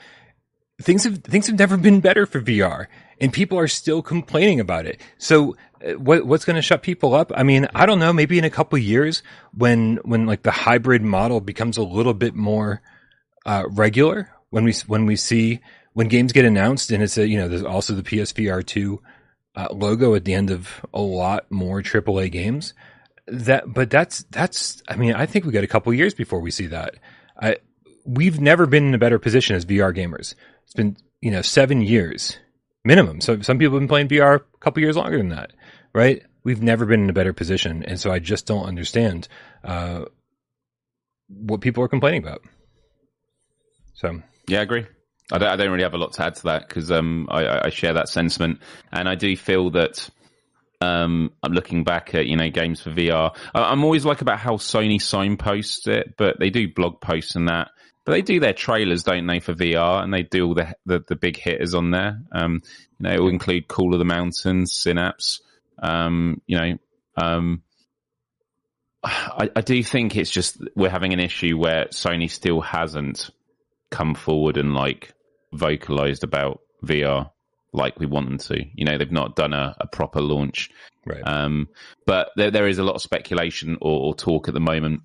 things have things have never been better for VR, and people are still complaining about it. So, uh, what what's going to shut people up? I mean, I don't know. Maybe in a couple years, when when like the hybrid model becomes a little bit more uh, regular, when we when we see when games get announced, and it's a you know there's also the PSVR two uh, logo at the end of a lot more AAA games. that, but that's that's. I mean, I think we got a couple years before we see that. I we've never been in a better position as VR gamers. It's been you know seven years minimum. So some people have been playing VR a couple years longer than that, right? We've never been in a better position, and so I just don't understand uh, what people are complaining about. So yeah, I agree. I don't, I don't really have a lot to add to that because um, I, I, share that sentiment, and I do feel that um, I'm looking back at you know games for VR. I'm always like about how Sony signposts it, but they do blog posts and that. But they do their trailers, don't they, for VR, and they do all the the, the big hitters on there. Um, you know, it will include Call of the Mountains, Synapse. Um, you know, um, I, I do think it's just we're having an issue where Sony still hasn't come forward and like vocalized about VR like we want them to. You know, they've not done a, a proper launch. Right. Um, but there, there is a lot of speculation or, or, talk at the moment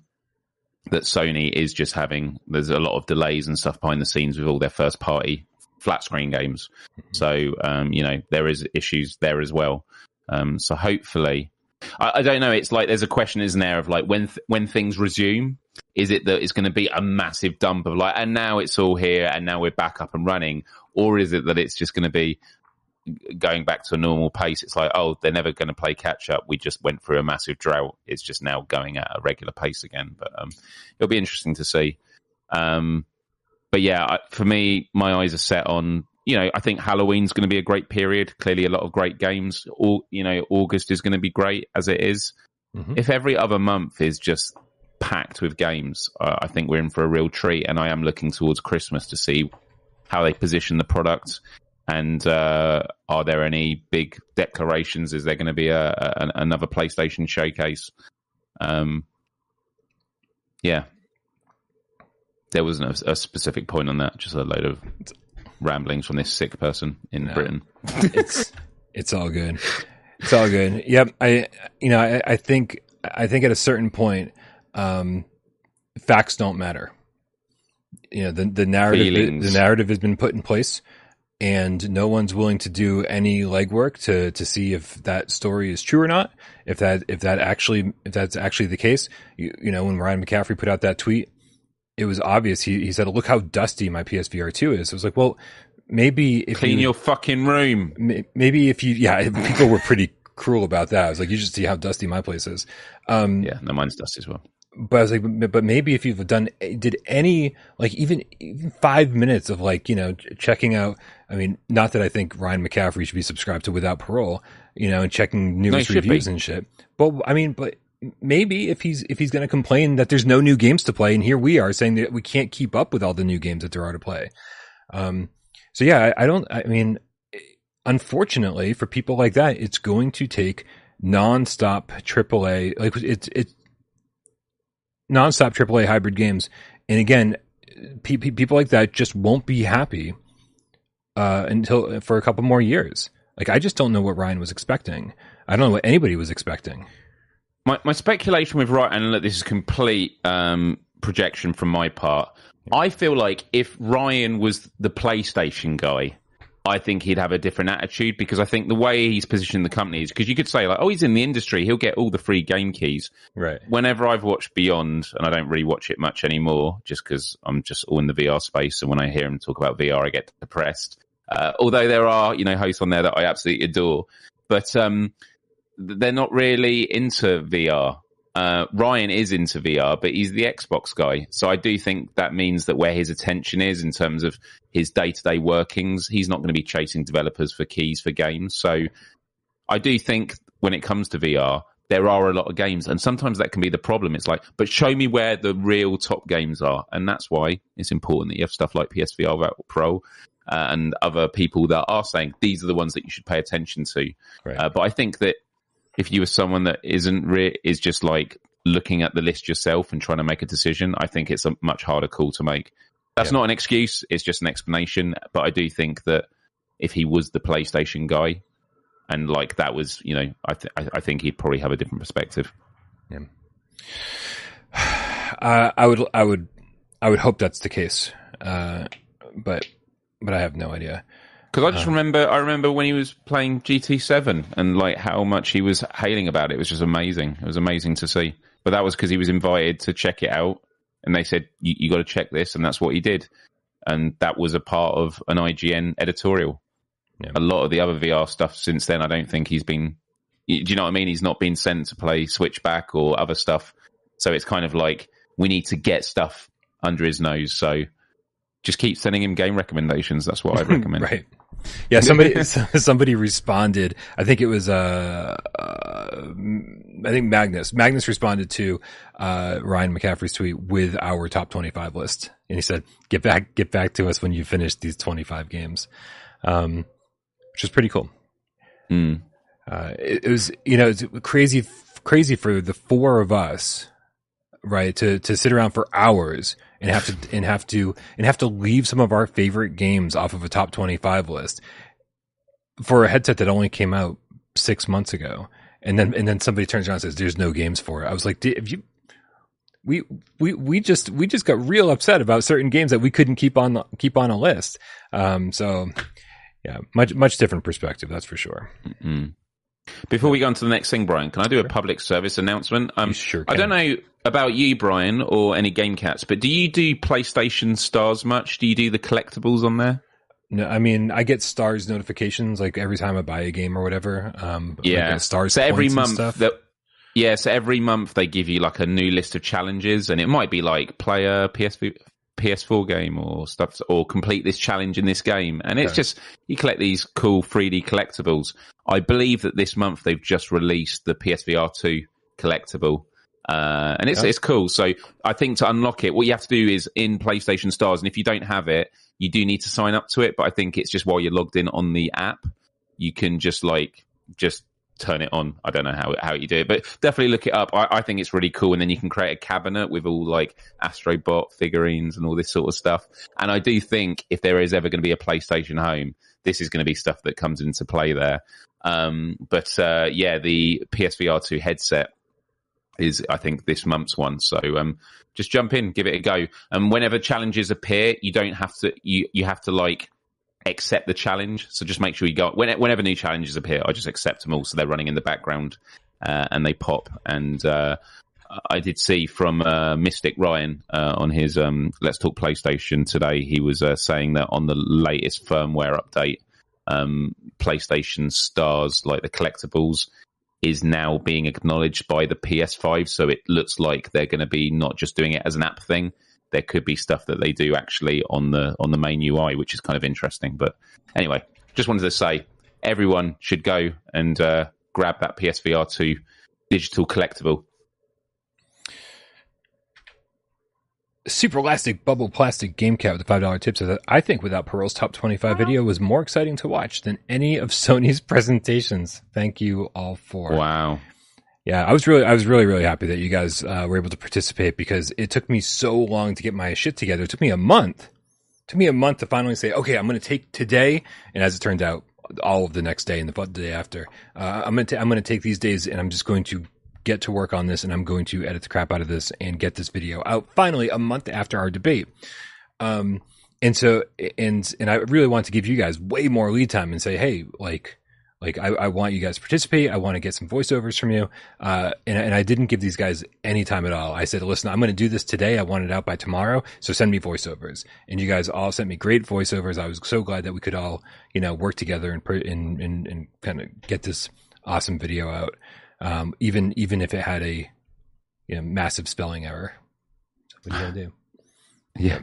that Sony is just having, there's a lot of delays and stuff behind the scenes with all their first party flat screen games. Mm-hmm. So, um, you know, there is issues there as well. Um, so hopefully, I, I, don't know. It's like there's a question, isn't there, of like when th- when things resume, is it that it's going to be a massive dump of like, and now it's all here, and now we're back up and running, or is it that it's just going to be going back to a normal pace? It's like, oh, they're never going to play catch up. We just went through a massive drought. It's just now going at a regular pace again. But um, it'll be interesting to see. Um, but yeah, for me, my eyes are set on you know, I think Halloween's going to be a great period. Clearly, a lot of great games. All you know, August is going to be great as it is. Mm-hmm. If every other month is just packed with games, uh, I think we're in for a real treat. And I am looking towards Christmas to see how they position the product. And uh, are there any big declarations? Is there going to be a, a another PlayStation showcase? Um, yeah, there wasn't a, a, specific point on that. Just a load of ramblings from this sick person in no. Britain. it's it's all good. It's all good. Yep. I you know I, I think I think at a certain point, um, facts don't matter. You know the the narrative the, the narrative has been put in place, and no one's willing to do any legwork to to see if that story is true or not. If that if that actually if that's actually the case, you, you know when Ryan McCaffrey put out that tweet it was obvious. He he said, "Look how dusty my PSVR two is." I was like, "Well, maybe if clean you, your fucking room." Maybe if you, yeah, people were pretty cruel about that. I was like, "You should see how dusty my place is." Um, yeah, no, mine's dusty as well. But I was like, but maybe if you've done, did any like even even five minutes of like you know checking out. I mean, not that I think Ryan McCaffrey should be subscribed to Without Parole, you know, and checking news no, reviews and shit. But I mean, but maybe if he's if he's going to complain that there's no new games to play, and here we are saying that we can't keep up with all the new games that there are to play. Um, so yeah, I, I don't. I mean, unfortunately for people like that, it's going to take nonstop AAA like it's it's nonstop AAA hybrid games, and again, pe- pe- people like that just won't be happy uh, until for a couple more years. Like I just don't know what Ryan was expecting. I don't know what anybody was expecting my, my speculation with Ryan, and look, this is complete um, projection from my part. I feel like if Ryan was the PlayStation guy, I think he'd have a different attitude because I think the way he's positioned the company is because you could say like, oh, he's in the industry, he'll get all the free game keys. Right. Whenever I've watched Beyond, and I don't really watch it much anymore, just because I'm just all in the VR space, and when I hear him talk about VR, I get depressed. Uh, although there are, you know, hosts on there that I absolutely adore, but um, they're not really into VR. Uh, Ryan is into VR, but he's the Xbox guy. So I do think that means that where his attention is in terms of his day to day workings, he's not going to be chasing developers for keys for games. So I do think when it comes to VR, there are a lot of games and sometimes that can be the problem. It's like, but show me where the real top games are. And that's why it's important that you have stuff like PSVR Pro uh, and other people that are saying these are the ones that you should pay attention to. Right. Uh, but I think that if you were someone that isn't re- is just like looking at the list yourself and trying to make a decision, I think it's a much harder call to make. That's yeah. not an excuse; it's just an explanation. But I do think that if he was the PlayStation guy, and like that was, you know, I th- I, think he'd probably have a different perspective. Yeah. Uh, I would, I would, I would hope that's the case, uh, but but I have no idea. Because I just uh, remember, I remember when he was playing GT7 and like how much he was hailing about it. It was just amazing. It was amazing to see. But that was because he was invited to check it out, and they said you, you got to check this, and that's what he did. And that was a part of an IGN editorial. Yeah. A lot of the other VR stuff since then, I don't think he's been. Do you know what I mean? He's not been sent to play Switchback or other stuff. So it's kind of like we need to get stuff under his nose. So just keep sending him game recommendations. That's what I recommend. right. Yeah, somebody somebody responded. I think it was uh, uh, I think Magnus. Magnus responded to uh, Ryan McCaffrey's tweet with our top twenty five list, and he said, "Get back, get back to us when you finish these twenty five games," um, which is pretty cool. Mm. It, it, was you know it's crazy crazy for the four of us, right? To to sit around for hours and have to and have to and have to leave some of our favorite games off of a top 25 list for a headset that only came out 6 months ago. And then and then somebody turns around and says there's no games for it. I was like if you we we we just we just got real upset about certain games that we couldn't keep on keep on a list. Um so yeah much much different perspective that's for sure. Mm-hmm. Before we go on to the next thing, Brian, can I do a public service announcement? Um, you sure can. I don't know about you, Brian, or any Game Cats, but do you do PlayStation Stars much? Do you do the collectibles on there? No, I mean I get stars notifications like every time I buy a game or whatever. Um, yeah, stars. So every month, that, yeah, so every month they give you like a new list of challenges, and it might be like player PSV, PS4 game or stuff, or complete this challenge in this game. And it's okay. just, you collect these cool 3D collectibles. I believe that this month they've just released the PSVR 2 collectible. Uh, and it's, yeah. it's cool. So I think to unlock it, what you have to do is in PlayStation Stars. And if you don't have it, you do need to sign up to it. But I think it's just while you're logged in on the app, you can just like, just turn it on. I don't know how how you do it, but definitely look it up. I, I, think it's really cool. And then you can create a cabinet with all like Astrobot figurines and all this sort of stuff. And I do think if there is ever going to be a PlayStation Home, this is going to be stuff that comes into play there. Um, but uh, yeah, the PSVR two headset is I think this month's one. So um, just jump in, give it a go. And whenever challenges appear, you don't have to you you have to like accept the challenge. So just make sure you go whenever new challenges appear. I just accept them all, so they're running in the background uh, and they pop. And uh, I did see from uh, Mystic Ryan uh, on his um, Let's Talk PlayStation today. He was uh, saying that on the latest firmware update, um, PlayStation Stars, like the collectibles, is now being acknowledged by the PS5. So it looks like they're going to be not just doing it as an app thing there could be stuff that they do actually on the on the main UI, which is kind of interesting. But anyway, just wanted to say everyone should go and uh, grab that PSVR two digital collectible. Super elastic bubble plastic game cat with the five dollar tip says that I think without Pearl's top twenty five video was more exciting to watch than any of Sony's presentations. Thank you all for wow. Yeah, I was really, I was really, really happy that you guys uh, were able to participate because it took me so long to get my shit together. It took me a month. It took me a month to finally say, okay, I'm going to take today, and as it turned out, all of the next day and the day after, uh, I'm going to, I'm going to take these days and I'm just going to get to work on this and I'm going to edit the crap out of this and get this video out finally a month after our debate. Um, and so, and, and I really want to give you guys way more lead time and say, hey, like, like I, I, want you guys to participate. I want to get some voiceovers from you. Uh, and, and, I didn't give these guys any time at all. I said, listen, I'm going to do this today. I want it out by tomorrow. So send me voiceovers. And you guys all sent me great voiceovers. I was so glad that we could all, you know, work together and, and, and, and kind of get this awesome video out. Um, even, even if it had a, you know, massive spelling error. So what are you to do? Yeah.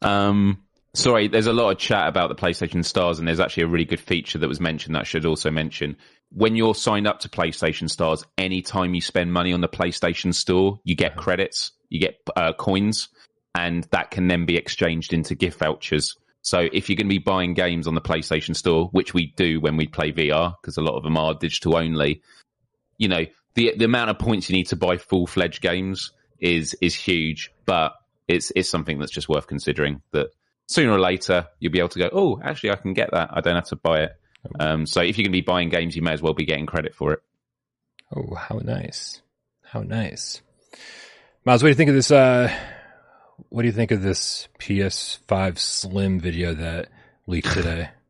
Um, Sorry, there's a lot of chat about the PlayStation Stars, and there's actually a really good feature that was mentioned that I should also mention. When you're signed up to PlayStation Stars, anytime you spend money on the PlayStation Store, you get uh-huh. credits, you get uh, coins, and that can then be exchanged into gift vouchers. So if you're going to be buying games on the PlayStation Store, which we do when we play VR, because a lot of them are digital only, you know, the the amount of points you need to buy full fledged games is is huge, but it's it's something that's just worth considering that sooner or later you'll be able to go, oh, actually, I can get that. I don't have to buy it. Um, so if you're going to be buying games, you may as well be getting credit for it. Oh, how nice! How nice, Miles. What do you think of this? Uh, what do you think of this PS5 Slim video that leaked today.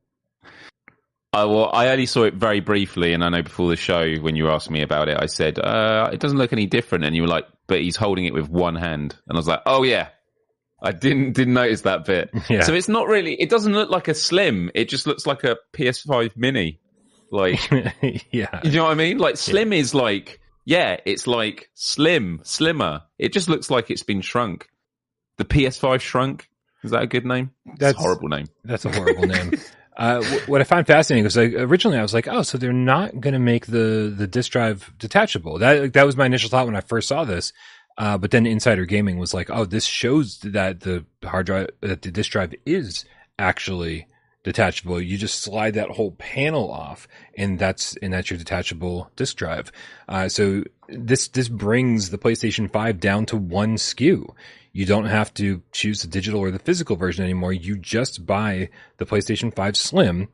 Uh, well, I only saw it very briefly, and I know before the show when you asked me about it, I said uh, it doesn't look any different, and you were like, "But he's holding it with one hand," and I was like, "Oh yeah, I didn't didn't notice that bit." Yeah. So it's not really. It doesn't look like a slim. It just looks like a PS5 Mini. Like, yeah. you know what I mean? Like slim is like, yeah, it's like slim, slimmer. It just looks like it's been shrunk. The PS5 shrunk. Is that a good name? That's That's- a horrible name. That's a horrible name. Uh, what I find fascinating was like originally I was like, oh, so they're not going to make the the disk drive detachable. That that was my initial thought when I first saw this. Uh, but then Insider Gaming was like, oh, this shows that the hard drive that the disk drive is actually detachable. You just slide that whole panel off, and that's and that's your detachable disk drive. Uh, so this this brings the PlayStation Five down to one SKU. You don't have to choose the digital or the physical version anymore. You just buy the PlayStation 5 Slim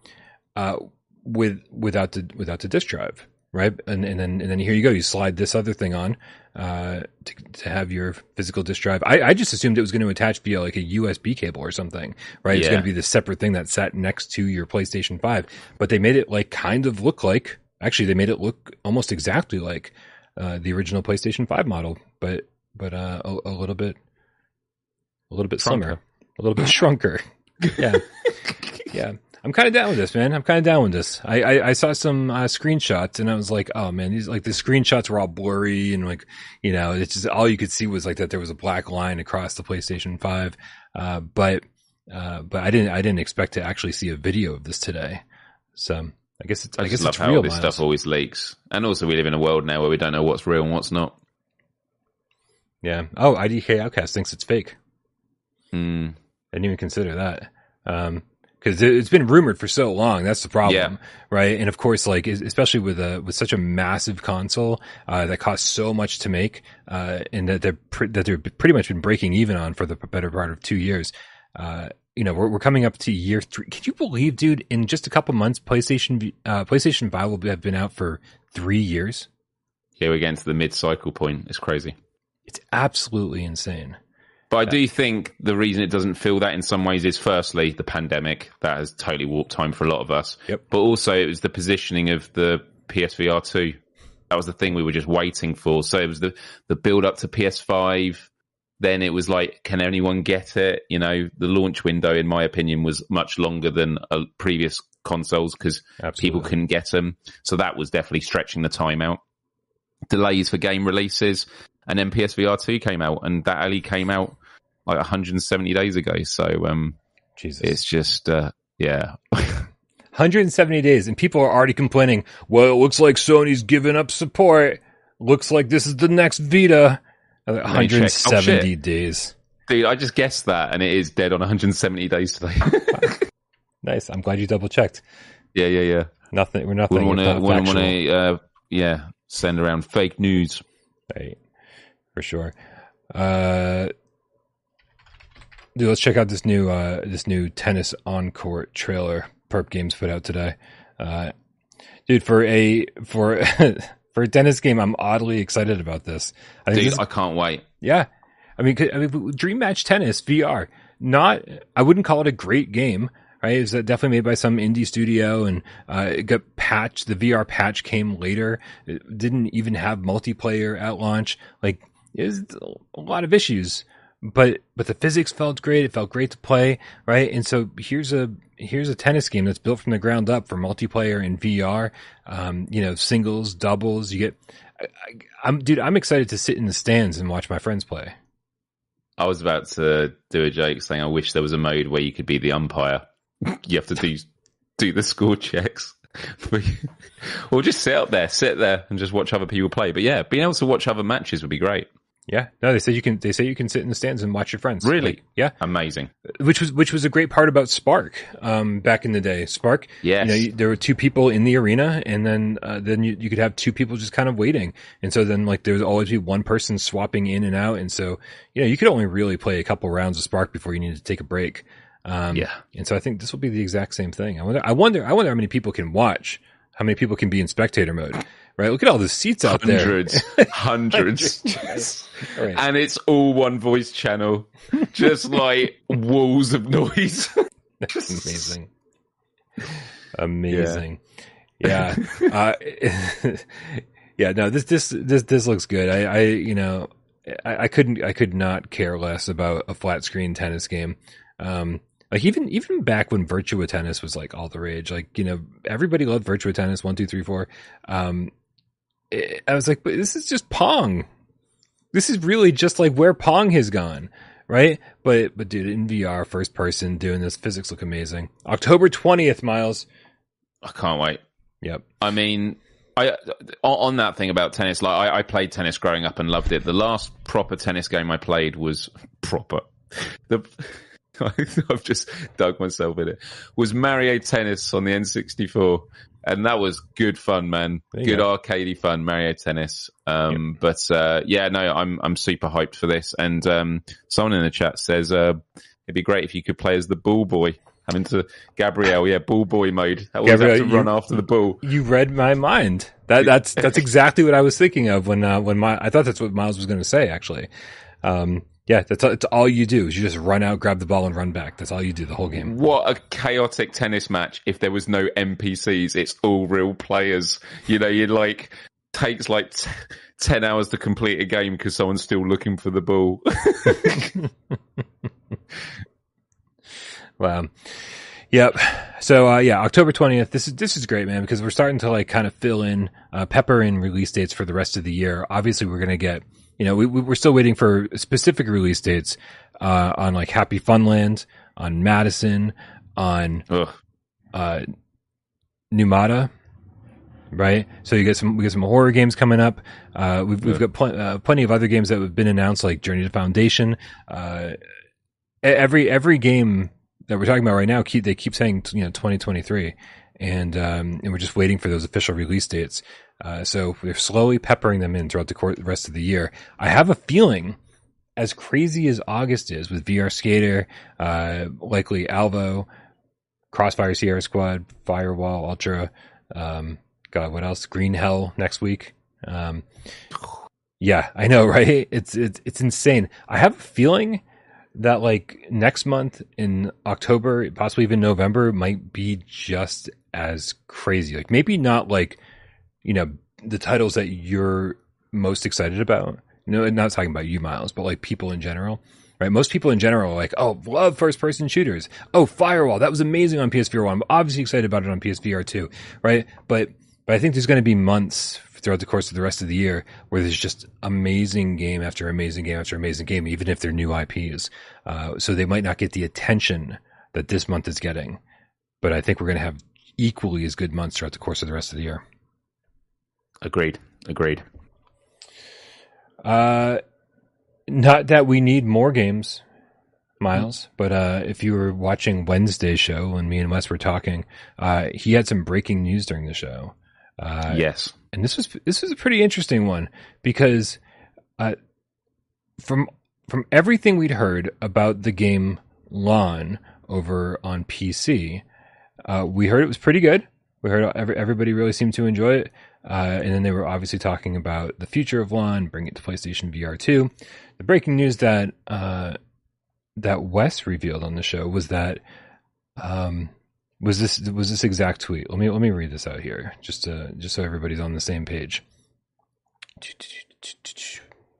uh, with without the without the disk drive, right? And and then and then here you go. You slide this other thing on uh, to to have your physical disk drive. I, I just assumed it was going to attach via like a USB cable or something, right? It's going to be the separate thing that sat next to your PlayStation 5. But they made it like kind of look like actually they made it look almost exactly like uh, the original PlayStation 5 model, but but uh, a, a little bit a little bit slimmer, a little bit shrunker. Yeah, yeah. I'm kind of down with this, man. I'm kind of down with this. I, I, I saw some uh, screenshots and I was like, oh man, these like the screenshots were all blurry and like, you know, it's just all you could see was like that there was a black line across the PlayStation 5. Uh, but, uh, but I didn't, I didn't expect to actually see a video of this today. So I guess it's, I, I, guess love it's how real. this stuff always leaks. And also, we live in a world now where we don't know what's real and what's not. Yeah. Oh, IDK Outcast thinks it's fake. Hmm. I didn't even consider that. Um, cause it- it's been rumored for so long. That's the problem. Yeah. Right. And of course, like, especially with a, with such a massive console, uh, that costs so much to make, uh, and that they're, pre- that they're pretty much been breaking even on for the better part of two years. Uh, you know, we're, we're coming up to year three. Can you believe, dude, in just a couple months, PlayStation, V- uh, PlayStation 5 will have been out for three years? Yeah, we're getting to the mid-cycle point. It's crazy. It's absolutely insane. But I do think the reason it doesn't feel that in some ways is firstly the pandemic that has totally warped time for a lot of us. Yep. But also it was the positioning of the PSVR two. That was the thing we were just waiting for. So it was the the build up to PS5. Then it was like, can anyone get it? You know, the launch window, in my opinion, was much longer than uh, previous consoles because people couldn't get them. So that was definitely stretching the time out. Delays for game releases, and then PSVR two came out, and that only came out like 170 days ago. So um, Jesus. it's just uh, yeah, 170 days, and people are already complaining. Well, it looks like Sony's giving up support. Looks like this is the next Vita. I'm like, Let me check. Oh, 170 days. dude. I just guessed that, and it is dead on 170 days today. Nice. I'm glad you double checked. yeah, yeah, yeah. Nothing. We're nothing. Wouldn't want to, want to, uh, yeah, send around fake news. Right. For sure. Uh, dude, let's check out this new uh, this new tennis on court trailer Perp Games put out today. Uh, dude, for a for for a tennis game, I'm oddly excited about this. I Dude, this, I can't wait. Yeah, I mean, I mean, Dream Match Tennis VR. Not, I wouldn't call it a great game. Right, it's definitely made by some indie studio, and uh, it got patched. The VR patch came later. It didn't even have multiplayer at launch. Like, it was a lot of issues, but but the physics felt great. It felt great to play, right? And so here's a here's a tennis game that's built from the ground up for multiplayer and VR. Um, you know, singles, doubles. You get. I, I'm dude. I'm excited to sit in the stands and watch my friends play. I was about to do a joke saying I wish there was a mode where you could be the umpire. you have to do do the score checks. or just sit up there, sit there and just watch other people play. But yeah, being able to watch other matches would be great. Yeah, no, they say you can. They say you can sit in the stands and watch your friends. Really? Like, yeah, Amazing. which was which was a great part about Spark. Um, back in the day, Spark. Yes. You know, you, there were two people in the arena, and then uh, then you, you could have two people just kind of waiting, and so then like there would always be one person swapping in and out, and so you know you could only really play a couple rounds of Spark before you needed to take a break. Um, Yeah. and so I think this will be the exact same thing. I wonder, I wonder, I wonder how many people can watch, how many people can be in spectator mode. Right? Look at all the seats out there. Hundreds. Hundreds. All right. and it's all one voice channel. Just like walls of noise. That's amazing. Amazing. Yeah. Yeah. Uh, yeah. No, this, this, this, this looks good. I, I, you know, I, I couldn't, I could not care less about a flat screen tennis game. Um, like even even back when Virtua Tennis was like all the rage, like you know everybody loved Virtua Tennis one two three four. Um, it, I was like, but this is just Pong. This is really just like where Pong has gone, right? But but dude, in VR, first person doing this, physics look amazing. October twentieth, Miles. I can't wait. Yep. I mean, I on that thing about tennis, like I, I played tennis growing up and loved it. The last proper tennis game I played was proper. The I've just dug myself in it. Was Mario Tennis on the N64, and that was good fun, man. Good go. arcadey fun, Mario Tennis. Um, yep. But uh, yeah, no, I'm I'm super hyped for this. And um, someone in the chat says uh, it'd be great if you could play as the ball boy. Having to Gabrielle, yeah, ball boy mode. Always Gabrielle, have to run after the ball. You read my mind. That that's that's exactly what I was thinking of when uh, when my I thought that's what Miles was going to say actually. Um, yeah, that's, that's all you do is you just run out, grab the ball, and run back. That's all you do the whole game. What a chaotic tennis match! If there was no NPCs, it's all real players. You know, you like takes like t- ten hours to complete a game because someone's still looking for the ball. wow. Yep. So uh, yeah, October twentieth. This is this is great, man, because we're starting to like kind of fill in uh, pepper in release dates for the rest of the year. Obviously, we're gonna get you know, we, we're still waiting for specific release dates uh, on like Happy Funland, on Madison, on Ugh. uh, Numata, right? So you get some we get some horror games coming up. Uh, we've we've got pl- uh, plenty of other games that have been announced, like Journey to Foundation. Uh, every every game that we're talking about right now, keep they keep saying you know 2023, and um, and we're just waiting for those official release dates. Uh, so they're slowly peppering them in throughout the, course, the rest of the year. I have a feeling, as crazy as August is with VR Skater, uh, likely Alvo, Crossfire Sierra Squad, Firewall Ultra, um, God, what else? Green Hell next week. Um, yeah, I know, right? It's it's it's insane. I have a feeling that like next month in October, possibly even November, might be just as crazy. Like maybe not like you know, the titles that you're most excited about. Know, not talking about you, Miles, but like people in general, right? Most people in general are like, oh, love first person shooters. Oh, Firewall, that was amazing on PSVR 1. I'm obviously excited about it on PSVR 2, right? But, but I think there's going to be months throughout the course of the rest of the year where there's just amazing game after amazing game after amazing game, even if they're new IPs. Uh, so they might not get the attention that this month is getting, but I think we're going to have equally as good months throughout the course of the rest of the year. Agreed. Agreed. Uh, not that we need more games, Miles, mm-hmm. but uh, if you were watching Wednesday's show when me and Wes were talking, uh, he had some breaking news during the show. Uh, yes, and this was this was a pretty interesting one because uh, from from everything we'd heard about the game LONN over on PC, uh, we heard it was pretty good. We heard every, everybody really seemed to enjoy it. Uh, and then they were obviously talking about the future of LONN, bring it to PlayStation VR 2. The breaking news that uh, that Wes revealed on the show was that um, was this was this exact tweet. Let me let me read this out here, just to, just so everybody's on the same page.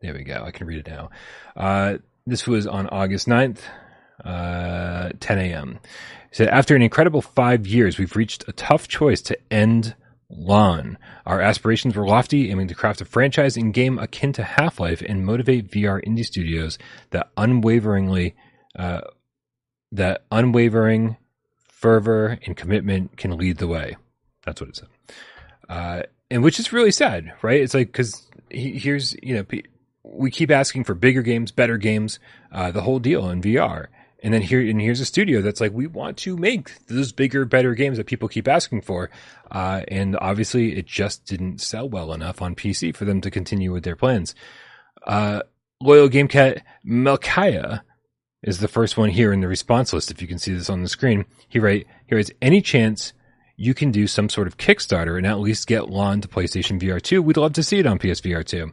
There we go. I can read it now. Uh, this was on August 9th, uh, 10 a.m. He said, after an incredible five years, we've reached a tough choice to end LONN. Our aspirations were lofty, aiming to craft a franchise in game akin to Half Life and motivate VR indie studios that unwaveringly, uh, that unwavering fervor and commitment can lead the way. That's what it said. Uh, and which is really sad, right? It's like, cause he, here's, you know, we keep asking for bigger games, better games, uh, the whole deal in VR. And then here, and here's a studio that's like, we want to make those bigger, better games that people keep asking for. Uh, and obviously it just didn't sell well enough on PC for them to continue with their plans. Uh, loyal game cat Melkaya is the first one here in the response list. If you can see this on the screen, he write, he writes, any chance you can do some sort of Kickstarter and at least get LONN to PlayStation VR 2. We'd love to see it on PSVR 2.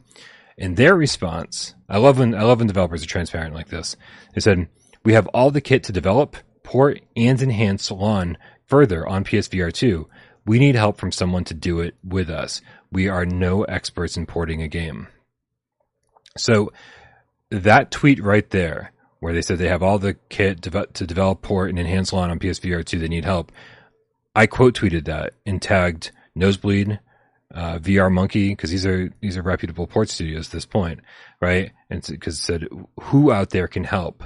In their response, I love when, I love when developers are transparent like this. They said, we have all the kit to develop, port and enhance LONN further on PSVR 2, we need help from someone to do it with us. We are no experts in porting a game. So that tweet right there, where they said they have all the kit to develop port and enhance LONN on PSVR 2, they need help. I quote tweeted that and tagged Nosebleed, uh, VR Monkey, because these are these are reputable port studios at this point, right? And because it said who out there can help,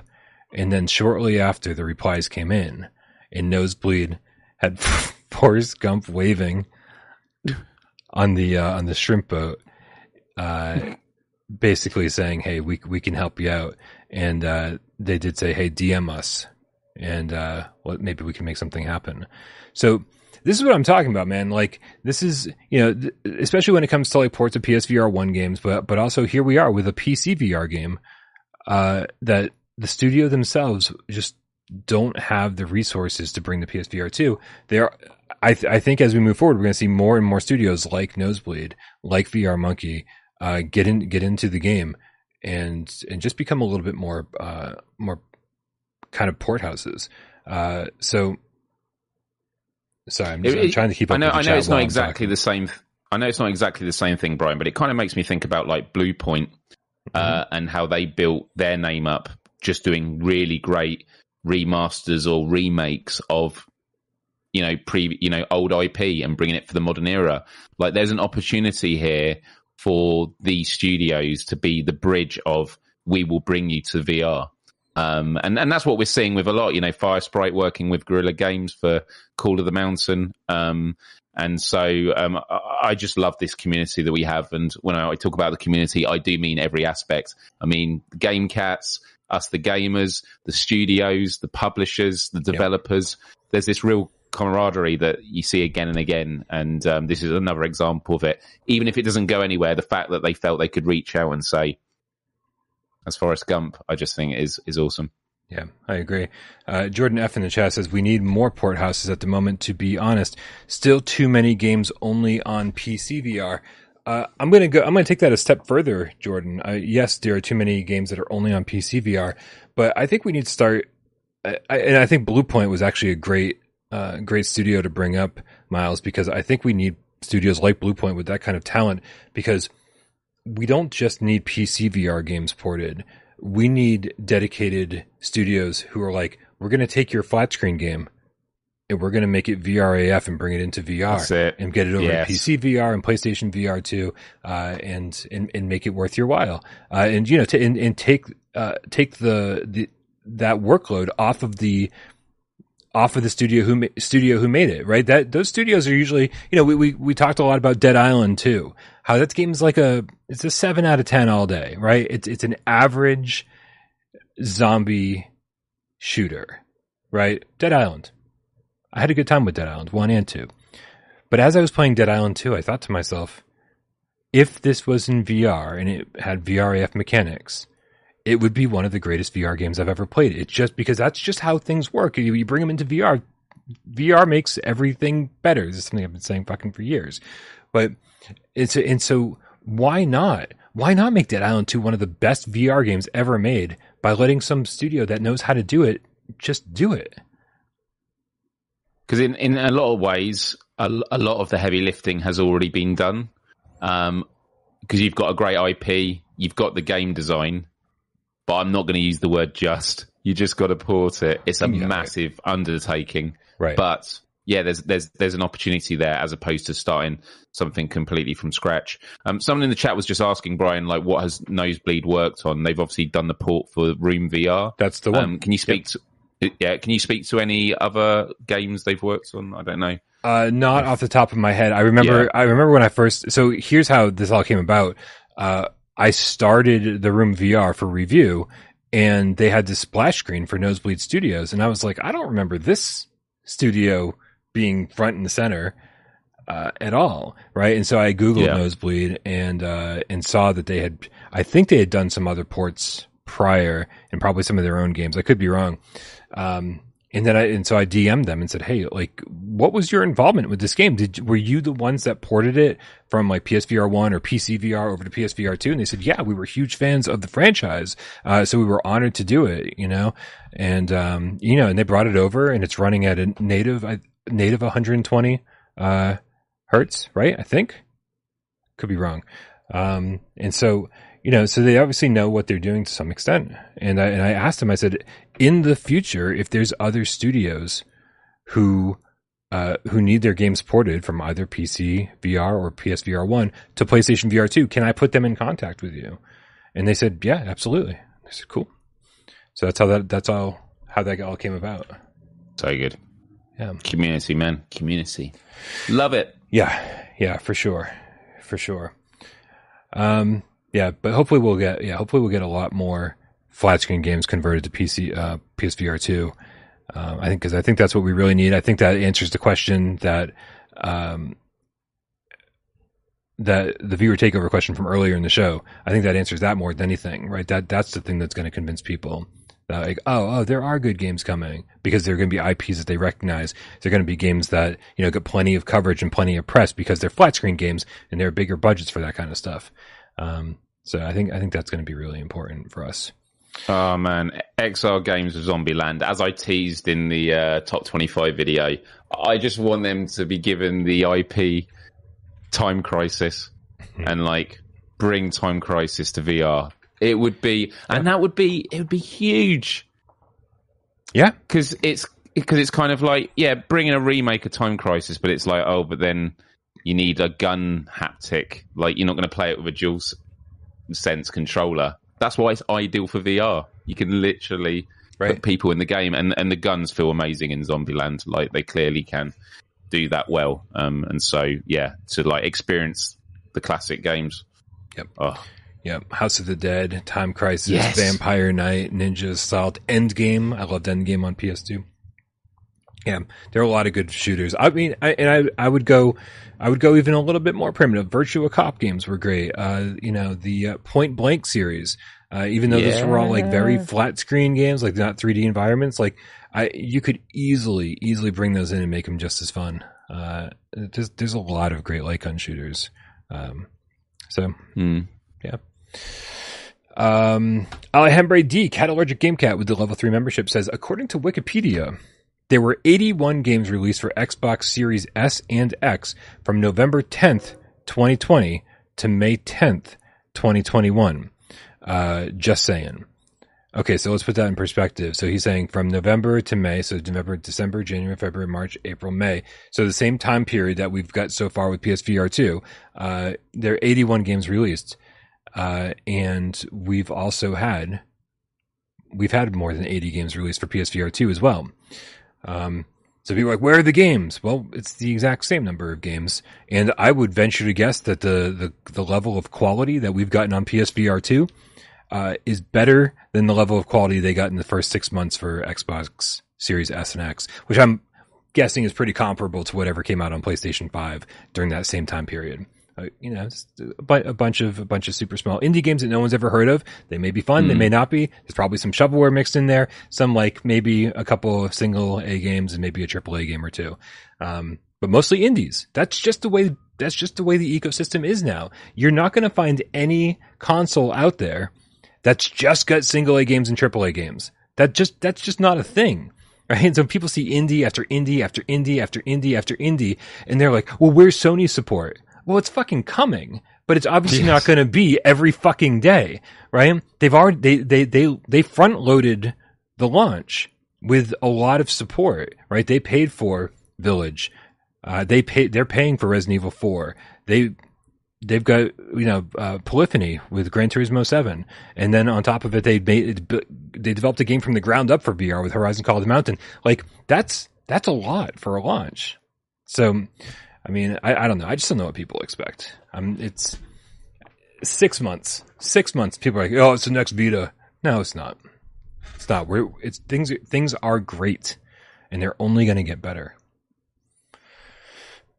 and then shortly after the replies came in, and Nosebleed had Forrest Gump waving on the uh, on the shrimp boat, uh, basically saying, "Hey, we we can help you out," and uh, they did say, "Hey, DM us." And uh, well, maybe we can make something happen. So this is what I'm talking about, man. Like this is, you know, th- especially when it comes to like ports of PSVR one games, but but also here we are with a PC VR game uh, that the studio themselves just don't have the resources to bring the PSVR two. They are, I th- I think as we move forward, we're going to see more and more studios like Nosebleed, like VR Monkey, uh, get in get into the game and and just become a little bit more uh, more kind of port houses. Uh, so Sorry, I'm, just, it, I'm trying to keep. I know. I know it's not exactly the same. I know it's not exactly the same thing, Brian, but it kind of makes me think about like Bluepoint uh, mm-hmm. and how they built their name up, just doing really great remasters or remakes of you know pre you know old IP and bringing it for the modern era. Like there's an opportunity here for these studios to be the bridge of we will bring you to VR. Um, and, and that's what we're seeing with a lot, you know, Firesprite working with Guerrilla Games for Call of the Mountain. Um, and so, um, I just love this community that we have. And when I talk about the community, I do mean every aspect. I mean, Game Cats, us, the gamers, the studios, the publishers, the developers. Yep. There's this real camaraderie that you see again and again. And um, this is another example of it. Even if it doesn't go anywhere, the fact that they felt they could reach out and say, as Forrest Gump, I just think is is awesome. Yeah, I agree. Uh, Jordan F in the chat says we need more port houses at the moment. To be honest, still too many games only on PC VR. Uh, I'm gonna go. I'm gonna take that a step further, Jordan. Uh, yes, there are too many games that are only on PC VR, but I think we need to start. I, and I think Bluepoint was actually a great, uh, great studio to bring up, Miles, because I think we need studios like Bluepoint with that kind of talent because we don't just need PC VR games ported. We need dedicated studios who are like, we're going to take your flat screen game and we're going to make it VRAF and bring it into VR it. and get it over yes. to PC VR and PlayStation VR too, uh, and, and and make it worth your while. Uh, and you know, to, and, and take uh, take the the that workload off of the off of the studio who studio who made it, right? That those studios are usually, you know, we, we we talked a lot about Dead Island too. How that game is like a it's a seven out of ten all day, right? It's it's an average zombie shooter, right? Dead Island. I had a good time with Dead Island one and two, but as I was playing Dead Island two, I thought to myself, if this was in VR and it had VRAF mechanics, it would be one of the greatest VR games I've ever played. It's just because that's just how things work. You, you bring them into VR, VR makes everything better. This is something I've been saying fucking for years. But it's and so why not? Why not make Dead Island 2 one of the best VR games ever made by letting some studio that knows how to do it just do it? Because in, in a lot of ways, a, a, lot of the heavy lifting has already been done. Because um, you've got a great IP, you've got the game design, but I'm not going to use the word just. You just got to port it. It's a yeah, massive right. undertaking. Right. But yeah, there's there's there's an opportunity there as opposed to starting something completely from scratch. Um, someone in the chat was just asking Brian, like, what has Nosebleed worked on? They've obviously done the port for Room VR. That's the one. Um, can you speak? Yep. To, yeah, can you speak to any other games they've worked on? I don't know. Uh, not off the top of my head. I remember. Yeah. I remember when I first. So here's how this all came about. Uh, I started the Room VR for review, and they had this splash screen for Nosebleed Studios, and I was like, I don't remember this studio being front and center uh, at all, right? And so I googled yeah. Nosebleed and uh, and saw that they had, I think they had done some other ports prior, and probably some of their own games. I could be wrong. Um, and then I and so I DM'd them and said, "Hey, like, what was your involvement with this game? Did were you the ones that ported it from like PSVR one or PCVR over to PSVR two?" And they said, "Yeah, we were huge fans of the franchise, uh, so we were honored to do it." You know, and um, you know, and they brought it over, and it's running at a native native 120 uh, hertz, right? I think could be wrong. Um, and so you know, so they obviously know what they're doing to some extent. And I, and I asked him, I said, in the future, if there's other studios who, uh, who need their games ported from either PC VR or PSVR 1 to PlayStation VR 2, can I put them in contact with you? And they said, yeah, absolutely. I said, cool. So that's how that, that's all, how that all came about. So good. Yeah. Community, man. Community. Love it. Yeah. Yeah, for sure. For sure. Um, yeah, but hopefully we'll get yeah, hopefully we'll get a lot more flat screen games converted to PC uh, PSVR two. Um, I think because I think that's what we really need. I think that answers the question that um, that the viewer takeover question from earlier in the show. I think that answers that more than anything, right? That that's the thing that's going to convince people that like, oh, oh, there are good games coming because they're going to be IPs that they recognize. They're going to be games that you know get plenty of coverage and plenty of press because they're flat screen games and they're bigger budgets for that kind of stuff. Um, so I think I think that's going to be really important for us. Oh man, XR Games of Zombieland. As I teased in the uh, top twenty-five video, I just want them to be given the IP Time Crisis mm-hmm. and like bring Time Crisis to VR. It would be, and that would be, it would be huge. Yeah, because it's because it's kind of like yeah, bringing a remake of Time Crisis, but it's like oh, but then you need a gun haptic. Like you're not going to play it with a dual sense controller. That's why it's ideal for VR. You can literally right. put people in the game, and and the guns feel amazing in Zombieland. Like they clearly can do that well. Um, and so yeah, to like experience the classic games. Yep. Oh. Yep. House of the Dead, Time Crisis, yes. Vampire Night, Ninja Assault, Endgame. I loved Endgame on PS2. Yeah, there are a lot of good shooters. I mean, I, and I I would go, I would go even a little bit more primitive. Virtua Cop games were great. Uh, you know, the uh, Point Blank series. Uh, even though yeah. those were all like very flat screen games, like not 3D environments, like I, you could easily, easily bring those in and make them just as fun. Uh, there's, there's a lot of great light gun shooters. Um, so, mm. yeah. Um, Alejandro D, Cat Allergic Game Cat with the level three membership says, according to Wikipedia, there were 81 games released for Xbox Series S and X from November 10th, 2020 to May 10th, 2021. Uh, just saying. Okay, so let's put that in perspective. So he's saying from November to May, so November, December, January, February, March, April, May. So the same time period that we've got so far with PSVR 2, uh, there are 81 games released. Uh, and we've also had, we've had more than 80 games released for PSVR 2 as well. Um, so people are like, where are the games? Well, it's the exact same number of games. And I would venture to guess that the, the, the level of quality that we've gotten on PSVR 2 uh, is better than the level of quality they got in the first six months for Xbox Series S and X, which I'm guessing is pretty comparable to whatever came out on PlayStation 5 during that same time period you know, a, bunch of a bunch of super small indie games that no one's ever heard of. They may be fun, mm. they hmm. may not be. There's probably some shovelware mixed in there. Some like maybe a couple of single A games and maybe a triple A game or two. Um, but mostly indies. That's just the way. That's just the way the ecosystem is now. You're not going to find any console out there that's just got single A games and triple A games. That just that's just not a thing. Right. And so people see indie after indie after indie after indie after indie, and they're like, well, where's Sony support? Well, it's fucking coming, but it's obviously yes. not going to be every fucking day, right? They've already, they, they, they, they front loaded the launch with a lot of support, right? They paid for Village. Uh, they pay, they're paying for Resident Evil 4. They, they've got, you know, uh, Polyphony with Gran Turismo 7. And then on top of it, they made, they developed a game from the ground up for VR with Horizon Call of the Mountain. Like, that's, that's a lot for a launch. So, I mean, I, I don't know. I just don't know what people expect. Um, it's six months. Six months. People are like, oh, it's the next Vita. No, it's not. It's not. We're, it's things. Things are great, and they're only going to get better.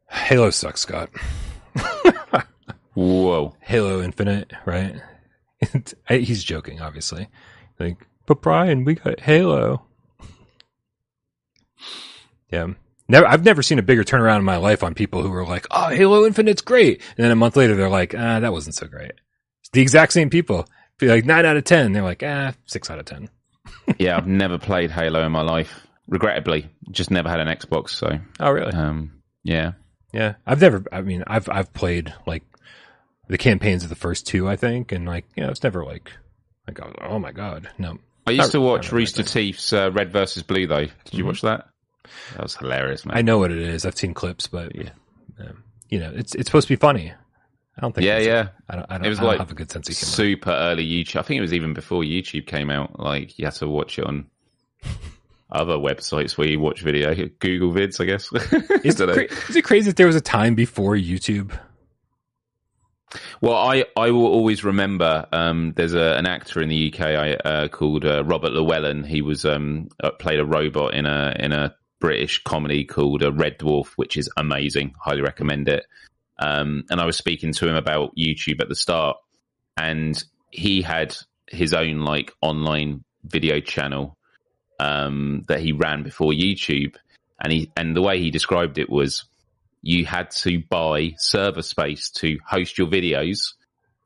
Halo sucks, Scott. Whoa. Halo Infinite, right? He's joking, obviously. Like, but Brian, we got Halo. Yeah. Never, I've never seen a bigger turnaround in my life on people who were like, "Oh, Halo Infinite's great," and then a month later they're like, "Ah, that wasn't so great." It's the exact same people. Be like nine out of ten. They're like, "Ah, six out of 10. yeah, I've never played Halo in my life. Regrettably, just never had an Xbox. So, Oh, really? um, yeah, Yeah, I've never. I mean, I've I've played like the campaigns of the first two, I think, and like you know, it's never like like oh, oh my god, no. I used to watch Rooster Teeth's uh, Red versus Blue. Though, did you Mhm. watch that? That was hilarious, man. I know what it is. I've seen clips, but yeah, um, you know, it's it's supposed to be funny. I don't think. So. Yeah, yeah. I don't. I don't, It was I like have a good sense of humor. super early YouTube. I think it was even before YouTube came out. Like you had to watch it on other websites where you watch video, Google vids, I guess. Is it, cra- is it crazy that there was a time before YouTube? Well, I, I will always remember. Um, there's a, an actor in the UK I, uh, called uh, Robert Llewellyn. He was um, uh, played a robot in a in a British comedy called uh, Red Dwarf, which is amazing. Highly recommend it. Um, and I was speaking to him about YouTube at the start, and he had his own like online video channel um, that he ran before YouTube, and he and the way he described it was you had to buy server space to host your videos,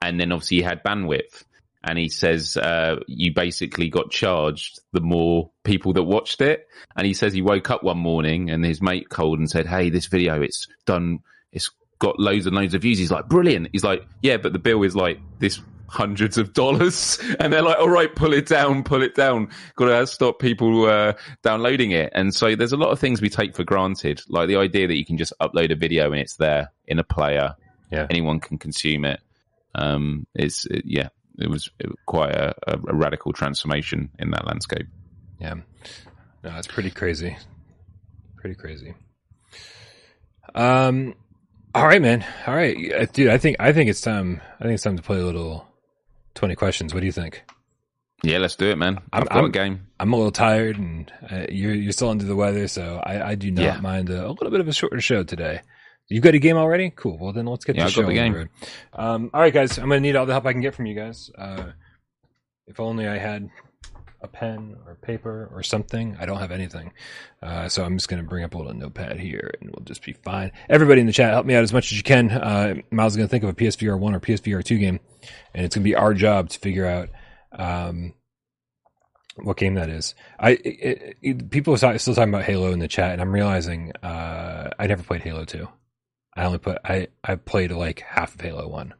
and then obviously you had bandwidth. And he says uh, you basically got charged the more people that watched it. And he says he woke up one morning and his mate called and said, "Hey, this video it's done. It's got loads and loads of views." He's like, "Brilliant." He's like, "Yeah, but the bill is like this." Hundreds of dollars, and they're like, "All right, pull it down, pull it down. Got to stop people uh, downloading it." And so there's a lot of things we take for granted, like the idea that you can just upload a video and it's there in a player. Yeah. anyone can consume it. Um, it's it, yeah, it was, quite a, a, radical transformation in that landscape. Yeah, no, it's pretty crazy, pretty crazy. Um, all right, man. All right, dude. I think I think it's time. I think it's time to play a little twenty questions. What do you think? Yeah, let's do it, man. I'm- I've got I'm- a game. I'm a little tired, and uh, you're you're still under the weather, so I, I do not Yeah. mind a, a little bit of a shorter show today. You got a game already? Cool. Well, then let's get Yeah, the show the game. Um, all right, guys. I'm gonna need all the help I can get from you guys. Uh, if only I had a pen or paper or something. I don't have anything, uh, so I'm just gonna bring up a little notepad here, and we'll just be fine. Everybody in the chat, help me out as much as you can. Uh, Miles is gonna think of a PSVR one or PSVR two game, and it's gonna be our job to figure out. Um, what game that is. I it, it, people are still talking about Halo in the chat, and I'm realizing uh, I never played Halo two. I only put I I played like half of Halo one.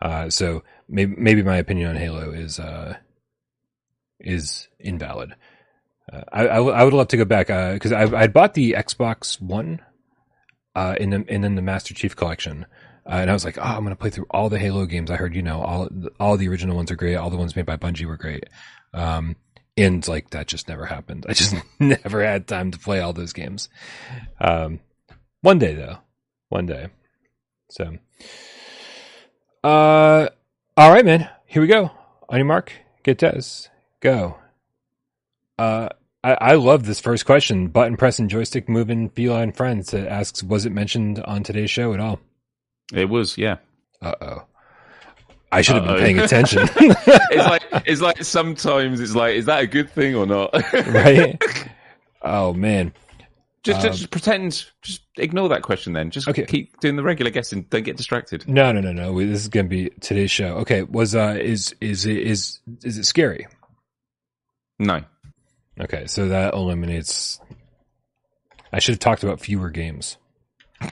Uh, so maybe maybe my opinion on Halo is uh, is invalid. Uh, I, I would love to go back because I I bought the Xbox One, uh, in the and then the Master Chief Collection. Uh, and I was like, oh, I'm gonna play through all the Halo games. I heard, you know, all all the original ones are great. All the ones made by Bungie were great. Um, and like that just never happened. I just never had time to play all those games. Um, one day though, one day. So, uh, all right, man. Here we go. On your mark, get this, go. Uh, I, I love this first question. Button pressing, joystick moving, feline friends that asks, was it mentioned on today's show at all? It was, yeah. Uh oh. I should have been paying attention. It's like it's like sometimes it's like, is that a good thing or not? right? Oh man. Just, Um, just pretend, just ignore that question. Then just Okay. keep doing the regular guessing. Don't get distracted. No, no, no, no. We- This is going to be today's show. Okay, was uh is is it is is it scary? No, Okay, so that eliminates I should have talked about fewer games.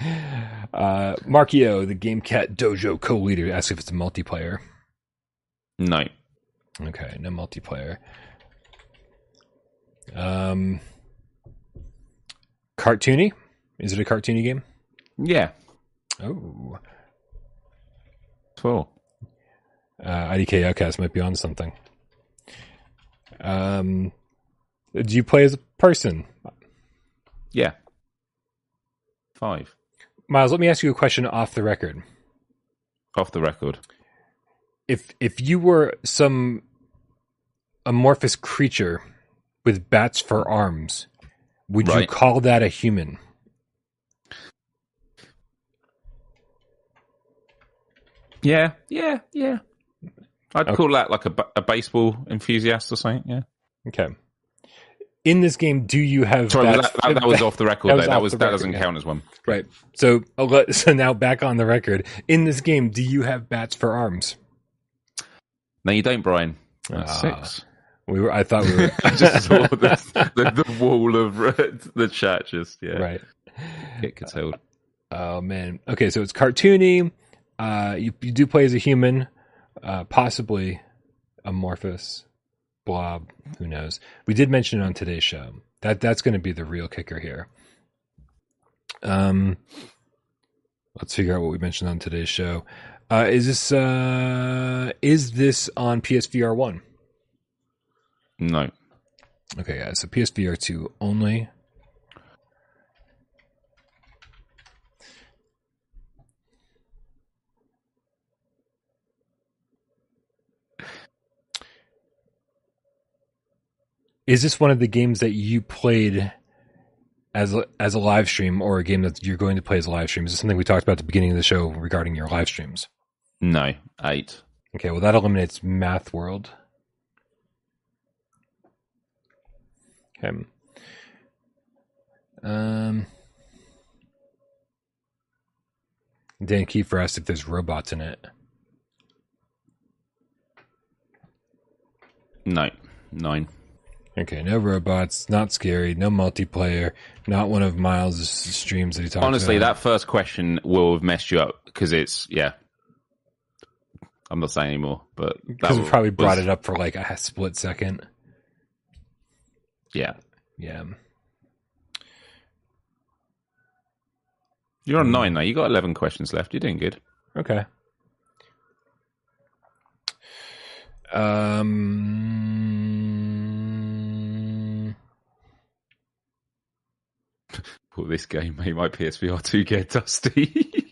Uh Markio, the Game Cat Dojo co-leader, asks if it's a multiplayer. no, Okay, no multiplayer. Um cartoony? Is it a cartoony game? yeah, Oh. four. uh, IDK Outcast might be on something. Um, do you play as a person, Yeah, five. Miles? Let me ask you a question off the record. Off the record. If if you were some amorphous creature with bats for arms, would you call that a human? Yeah, yeah, yeah. I'd Okay. call that like a, a baseball enthusiast or something. Yeah. Okay. in this game, do you have Sorry, bats- that, that, that was off the record. That That, was that, was, that record, doesn't yeah. count as one. right? So, let- so now back on the record. In this game, do you have bats for arms? No, you don't, Brian. That's Ah. six. We were. I thought we were. I just saw the, the, the wall of the chat. Just yeah, right. get curtailed. Oh man. Okay, so it's cartoony. Uh, you you do play as a human, uh, possibly amorphous, blob. Who knows? We did mention it on today's show. That that's going to be the real kicker here. Um, let's figure out what we mentioned on today's show. Uh, is this uh, is this on PSVR one? No, Okay, guys. So PSVR two only. Is this one of the games that you played as a, as a live stream, or a game that you're going to play as a live stream? Is this something we talked about at the beginning of the show regarding your live streams? no, eight. Okay, well that eliminates Math World. Okay. Um. Dan Kiefer asked if there's robots in it. No, nine. Okay, no robots, not scary, no multiplayer, not one of Miles' streams that he talked about. Honestly, about. that first question will have messed you up because it's yeah. I'm not saying anymore, but because we was- probably brought was- it up for like a split second. Yeah, Yeah. you're on nine now. You got eleven questions left. You're doing good. Okay. Um. Well, this game made my PSVR two get dusty.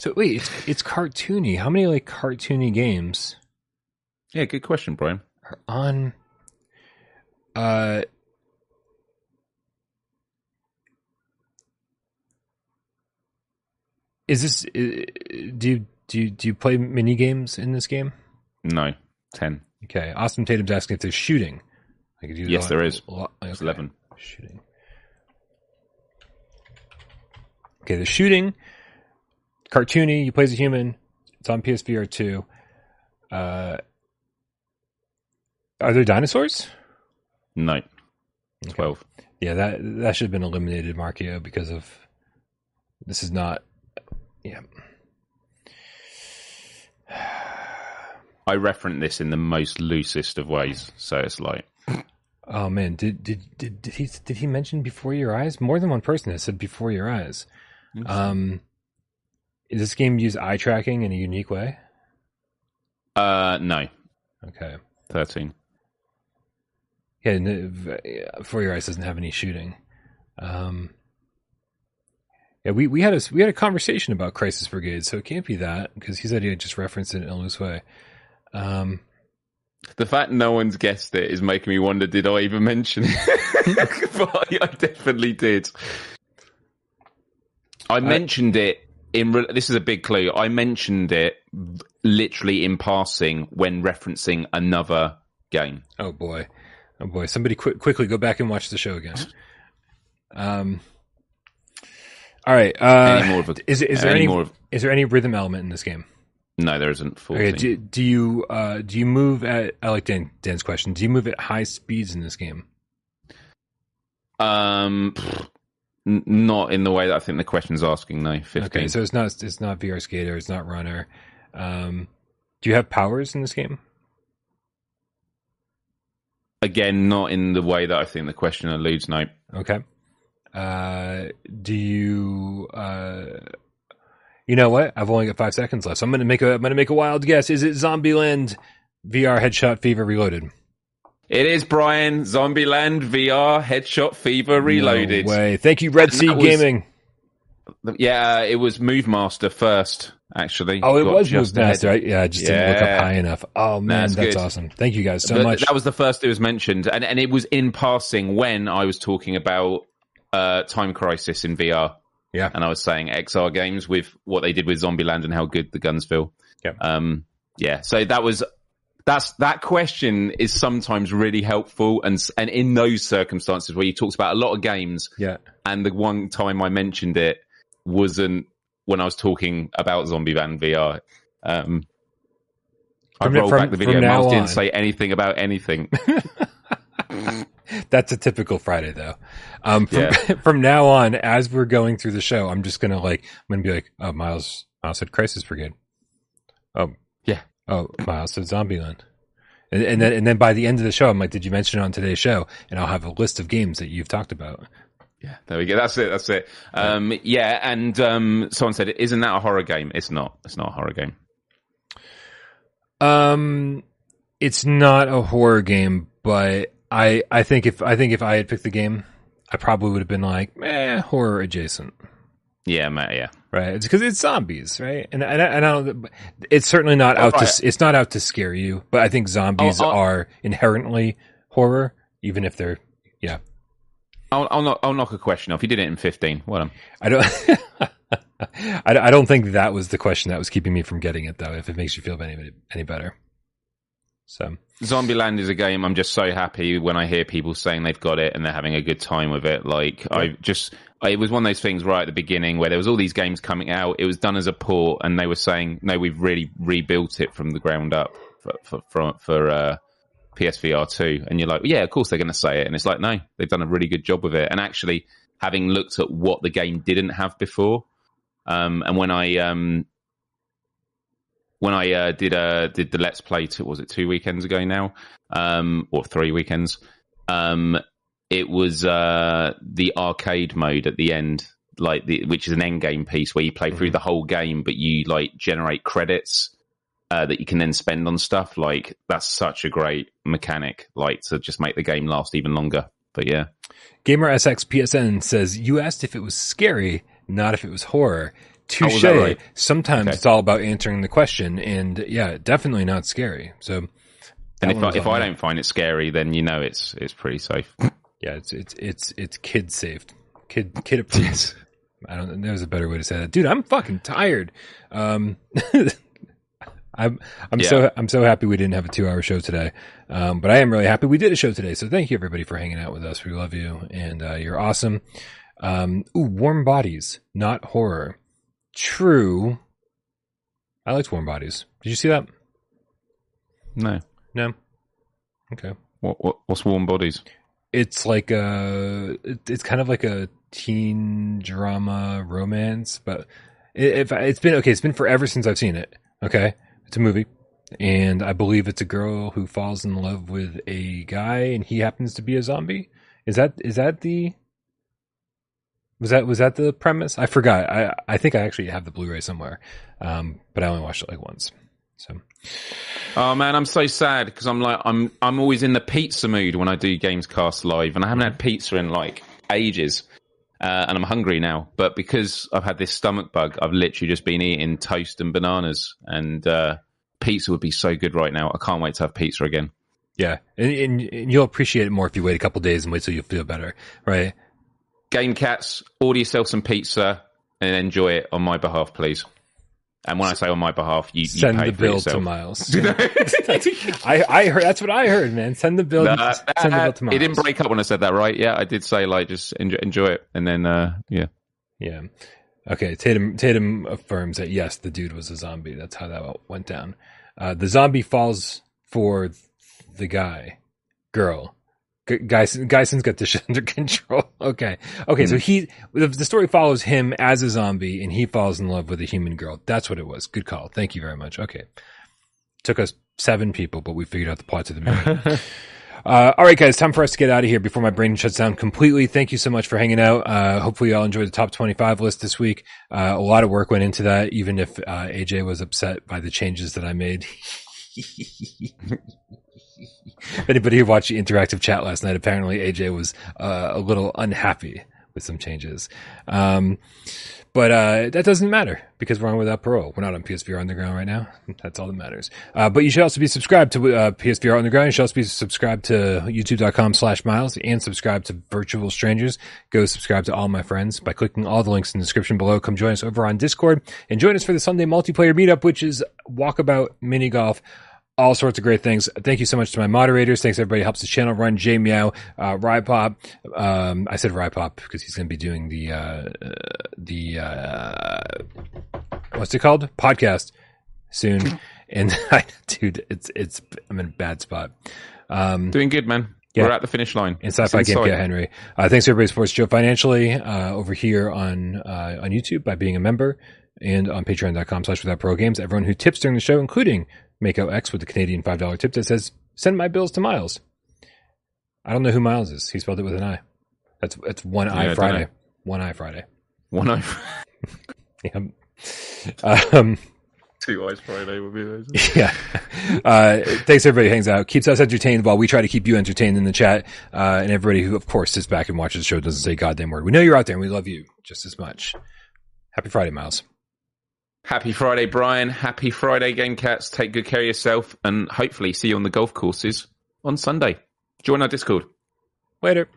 So wait, it's, it's cartoony. How many like cartoony games yeah, good question, Brian. are on? Uh. Is this? Do you do you, do you play mini games in this game? No, ten. Okay, Austin Tatum's asking if there's shooting. Like, Yes, there is. Lo- It's eleven. Shooting. Okay, the shooting, cartoony. You play as a human. It's on PSVR two. Uh, are there dinosaurs? No, twelve. Yeah, that that should have been eliminated, Markio, because of this is not. Yeah. I reference this in the most loosest of ways, so it's like Oh man, did did did did he did he mention before your eyes? More than one person has said before your eyes. Um, is this game use eye tracking in a unique way? uh, no, Okay. thirteen. Yeah, n- v- before your eyes doesn't have any shooting. Um, yeah, we, we had a we had a conversation about Crisis Brigade, so it can't be that because he said he had just referenced it in loose way. Um, The fact no one's guessed it is making me wonder: Did I even mention it? but I, I definitely did. I mentioned it in. re- This is a big clue. I mentioned it literally in passing when referencing another game. oh boy, oh boy! Somebody quick quickly go back and watch the show again. Um, all right. Uh, Any more of a- is is there any any more of- is there any rhythm element in this game? No, there isn't. Okay, do, do you uh, do you move at? I like Dan, Dan's question. Do you move at high speeds in this game? Um, n- not in the way that I think the question's asking. No, fifteen. Okay, so it's not it's not VR Skater, it's not Runner. Um, do you have powers in this game? Again, not in the way that I think the question alludes. No. Okay. Uh, do you? Uh, you know what? I've only got five seconds left, so I'm gonna make a I'm gonna make a wild guess. Is it Zombieland VR Headshot Fever Reloaded? It is Brian Zombieland VR Headshot Fever Reloaded. No way. Thank you, Red And Sea that was- Gaming. Yeah, it was Move Master first, actually. Oh, it was just yeah, I just didn't look up high enough. Oh man, That's that's, awesome. Thank you guys so But much. That was the first it was mentioned, and and it was in passing when I was talking about uh, Time Crisis in VR. Yeah. and I was saying XR games with what they did with Zombieland and how good the guns feel. Yeah. um, yeah. So that was that's that question is sometimes really helpful, and and in those circumstances where you talked about a lot of games, Yeah. and the one time I mentioned it wasn't when I was talking about Zombieland VR. Um, I rolled from- back the video. Miles on. didn't say anything about anything. That's a typical Friday though. Um, from, Yeah. from now on, as we're going through the show, I'm just gonna like, I'm gonna be like, oh, Miles, Miles said Crisis Brigade. Oh, Yeah. Oh, Miles said Zombieland. And, and then, and then by the end of the show, I'm like, did you mention it on today's show? And I'll have a list of games that you've talked about. Yeah, there we go. That's it. That's it. Um, yeah, and um, someone said, "Isn't that a horror game?" It's not. It's not a horror game. Um, it's not a horror game, but I, I think if, I think if I had picked the game, I probably would have been like, eh, horror adjacent. Yeah, mate. Yeah. right? It's because it's zombies, right? And and, I- and I don't. It's certainly not out Right. to. It's not out to scare you, but I think zombies Oh, oh. are inherently horror, even if they're. Yeah, I'll, I'll knock. I'll knock a question off. You did it in fifteen. Well done. I don't. I, I don't think that was the question that was keeping me from getting it, though. If it makes you feel any any better, so Zombieland is a game. I'm just so happy when I hear people saying they've got it and they're having a good time with it. Like I just, I, it was one of those things right at the beginning where there was all these games coming out. It was done as a port, and they were saying, "No, we've really rebuilt it from the ground up for for for, for uh, PSVR 2. And you're like, "Yeah, of course they're going to say it." And it's like, no, they've done a really good job with it. And actually, having looked at what the game didn't have before, um, and when I um, when I uh, did uh, did the Let's Play, two, was it two weekends ago now, um, or three weekends? Um, it was uh, the arcade mode at the end, like the, which is an end game piece where you play through the whole game, but you like generate credits uh, that you can then spend on stuff. Like that's such a great mechanic, like to just make the game last even longer. But yeah, Gamer SX PSN says you asked if it was scary, not if it was horror. Touche. was that right? Sometimes Okay. it's all about answering the question, and yeah, definitely not scary. So. and if I, if I don't find it scary, then you know it's it's pretty safe. Yeah, it's it's it's it's kid safe, kid kid approved. I don't. There's a better way to say that, dude. I'm fucking tired. Um, I'm I'm so I'm so happy we didn't have a two hour show today. Um, but I am really happy we did a show today. So thank you everybody for hanging out with us. We love you, and uh, you're awesome. Um, ooh, warm bodies, not horror. True. I liked warm bodies. Did you see that? No, No. Okay. what, what what's warm bodies? it's like a it's kind of like a teen drama romance but it, if it's been okay it's been forever since i've seen it okay it's a movie and i believe it's a girl who falls in love with a guy and he happens to be a zombie. Is that is that the was that was that the premise? I forgot. I i think i actually have the blu-ray somewhere um but i only watched it like once so. Oh man, I'm so sad because I'm like I'm I'm always in the pizza mood when I do Gamescast live, and I haven't had pizza in like ages, uh, and I'm hungry now. But because I've had this stomach bug, I've literally just been eating toast and bananas, and uh, pizza would be so good right now. I can't wait to have pizza again. yeah and, and, and you'll appreciate it more if you wait a couple days and wait till you feel better right Game Cats, order yourself some pizza and enjoy it on my behalf, please. And when I say on my behalf, you, you send the bill to Miles. I, I heard that's what I heard, man. Send the bill. Send the bill to Miles. it didn't break up when I said that, right? Yeah, I did say like just enjoy, enjoy it, and then uh, yeah. Yeah. Okay. Tatum Tatum affirms that yes, the dude was a zombie. That's how that went down. Uh, the zombie falls for the guy, girl. Geisen, Geisen's got this shit under control. Okay. Okay. So he, the, story follows him as a zombie and he falls in love with a human girl. That's what it was. Good call. Thank you very much. Okay. Took us seven people, but we figured out the plot to the movie. Uh, all right, guys, time for us to get out of here before my brain shuts down completely. Thank you so much for hanging out. Uh, hopefully, you all enjoyed the top 25 list this week. Uh, a lot of work went into that, even if uh, AJ was upset by the changes that I made. Anybody who watched the interactive chat last night, apparently AJ was uh, a little unhappy with some changes. Um, but uh, that doesn't matter because we're on without parole. We're not on PSVR Underground right now. That's all that matters. Uh, but you should also be subscribed to uh, PSVR Underground. You should also be subscribed to youtube.com slash miles and subscribe to Virtual Strangers. Go subscribe to all my friends by clicking all the links in the description below. Come join us over on Discord and join us for the Sunday multiplayer meetup, which is walkabout mini golf all sorts of great things. Thank you so much to my moderators. Thanks everybody who helps the channel run. J Meow, uh, Rypop. Um, I said Rypop because he's going to be doing the, uh, the, uh, what's it called? Podcast soon. and I, dude, it's, it's, I'm in a bad spot. Um, Doing good, man. Yeah. We're at the finish line. and sci-fi inside. get Henry. Uh, thanks everybody who supports Joe financially uh, over here on uh, on YouTube by being a member and on patreon.com slash without pro games. Everyone who tips during the show, including Mako X with the Canadian five dollar tip that says send my bills to Miles. I don't know who Miles is. He spelled it with an I. That's that's one Yeah, I eye don't Friday. know. One eye Friday. One eye, Yeah. Um, two eyes Friday would be amazing. yeah. Uh, thanks everybody who hangs out, keeps us entertained while we try to keep you entertained in the chat. Uh, and everybody who, of course, sits back and watches the show doesn't say a goddamn word. We know you're out there and we love you just as much. Happy Friday, Miles. Happy Friday, Brian. Happy Friday, Game Cats. Take good care of yourself and hopefully see you on the golf courses on Sunday. Join our Discord. Later.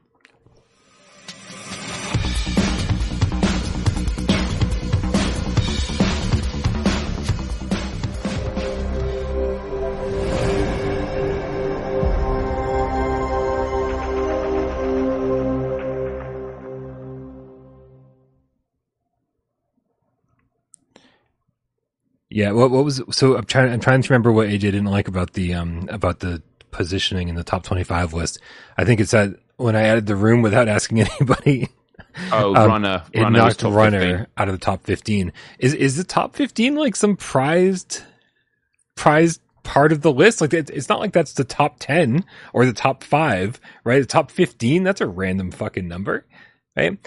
Yeah, what what was so I'm trying I'm trying to remember what AJ didn't like about the um about the positioning in the top 25 list. I think it said when I added the room without asking anybody, Oh, Um, runner. it runner knocked runner 15. out of the top 15. Is is the top 15 like some prized prized part of the list? Like it's, it's not like that's the top 10 or the top 5, right? The top 15, that's a random fucking number, right?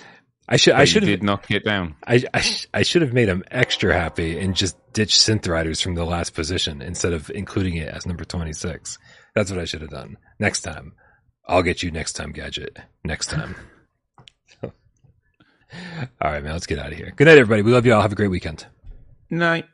I should But I should have did knock it down. I, I, I should have made him extra happy and just ditched Synth Riders from the last position instead of including it as number 26. That's what I should have done. Next time. I'll get you next time, Gadget. Next time. All right, man. Let's get out of here. Good night, everybody. We love you all. Have a great weekend. Night.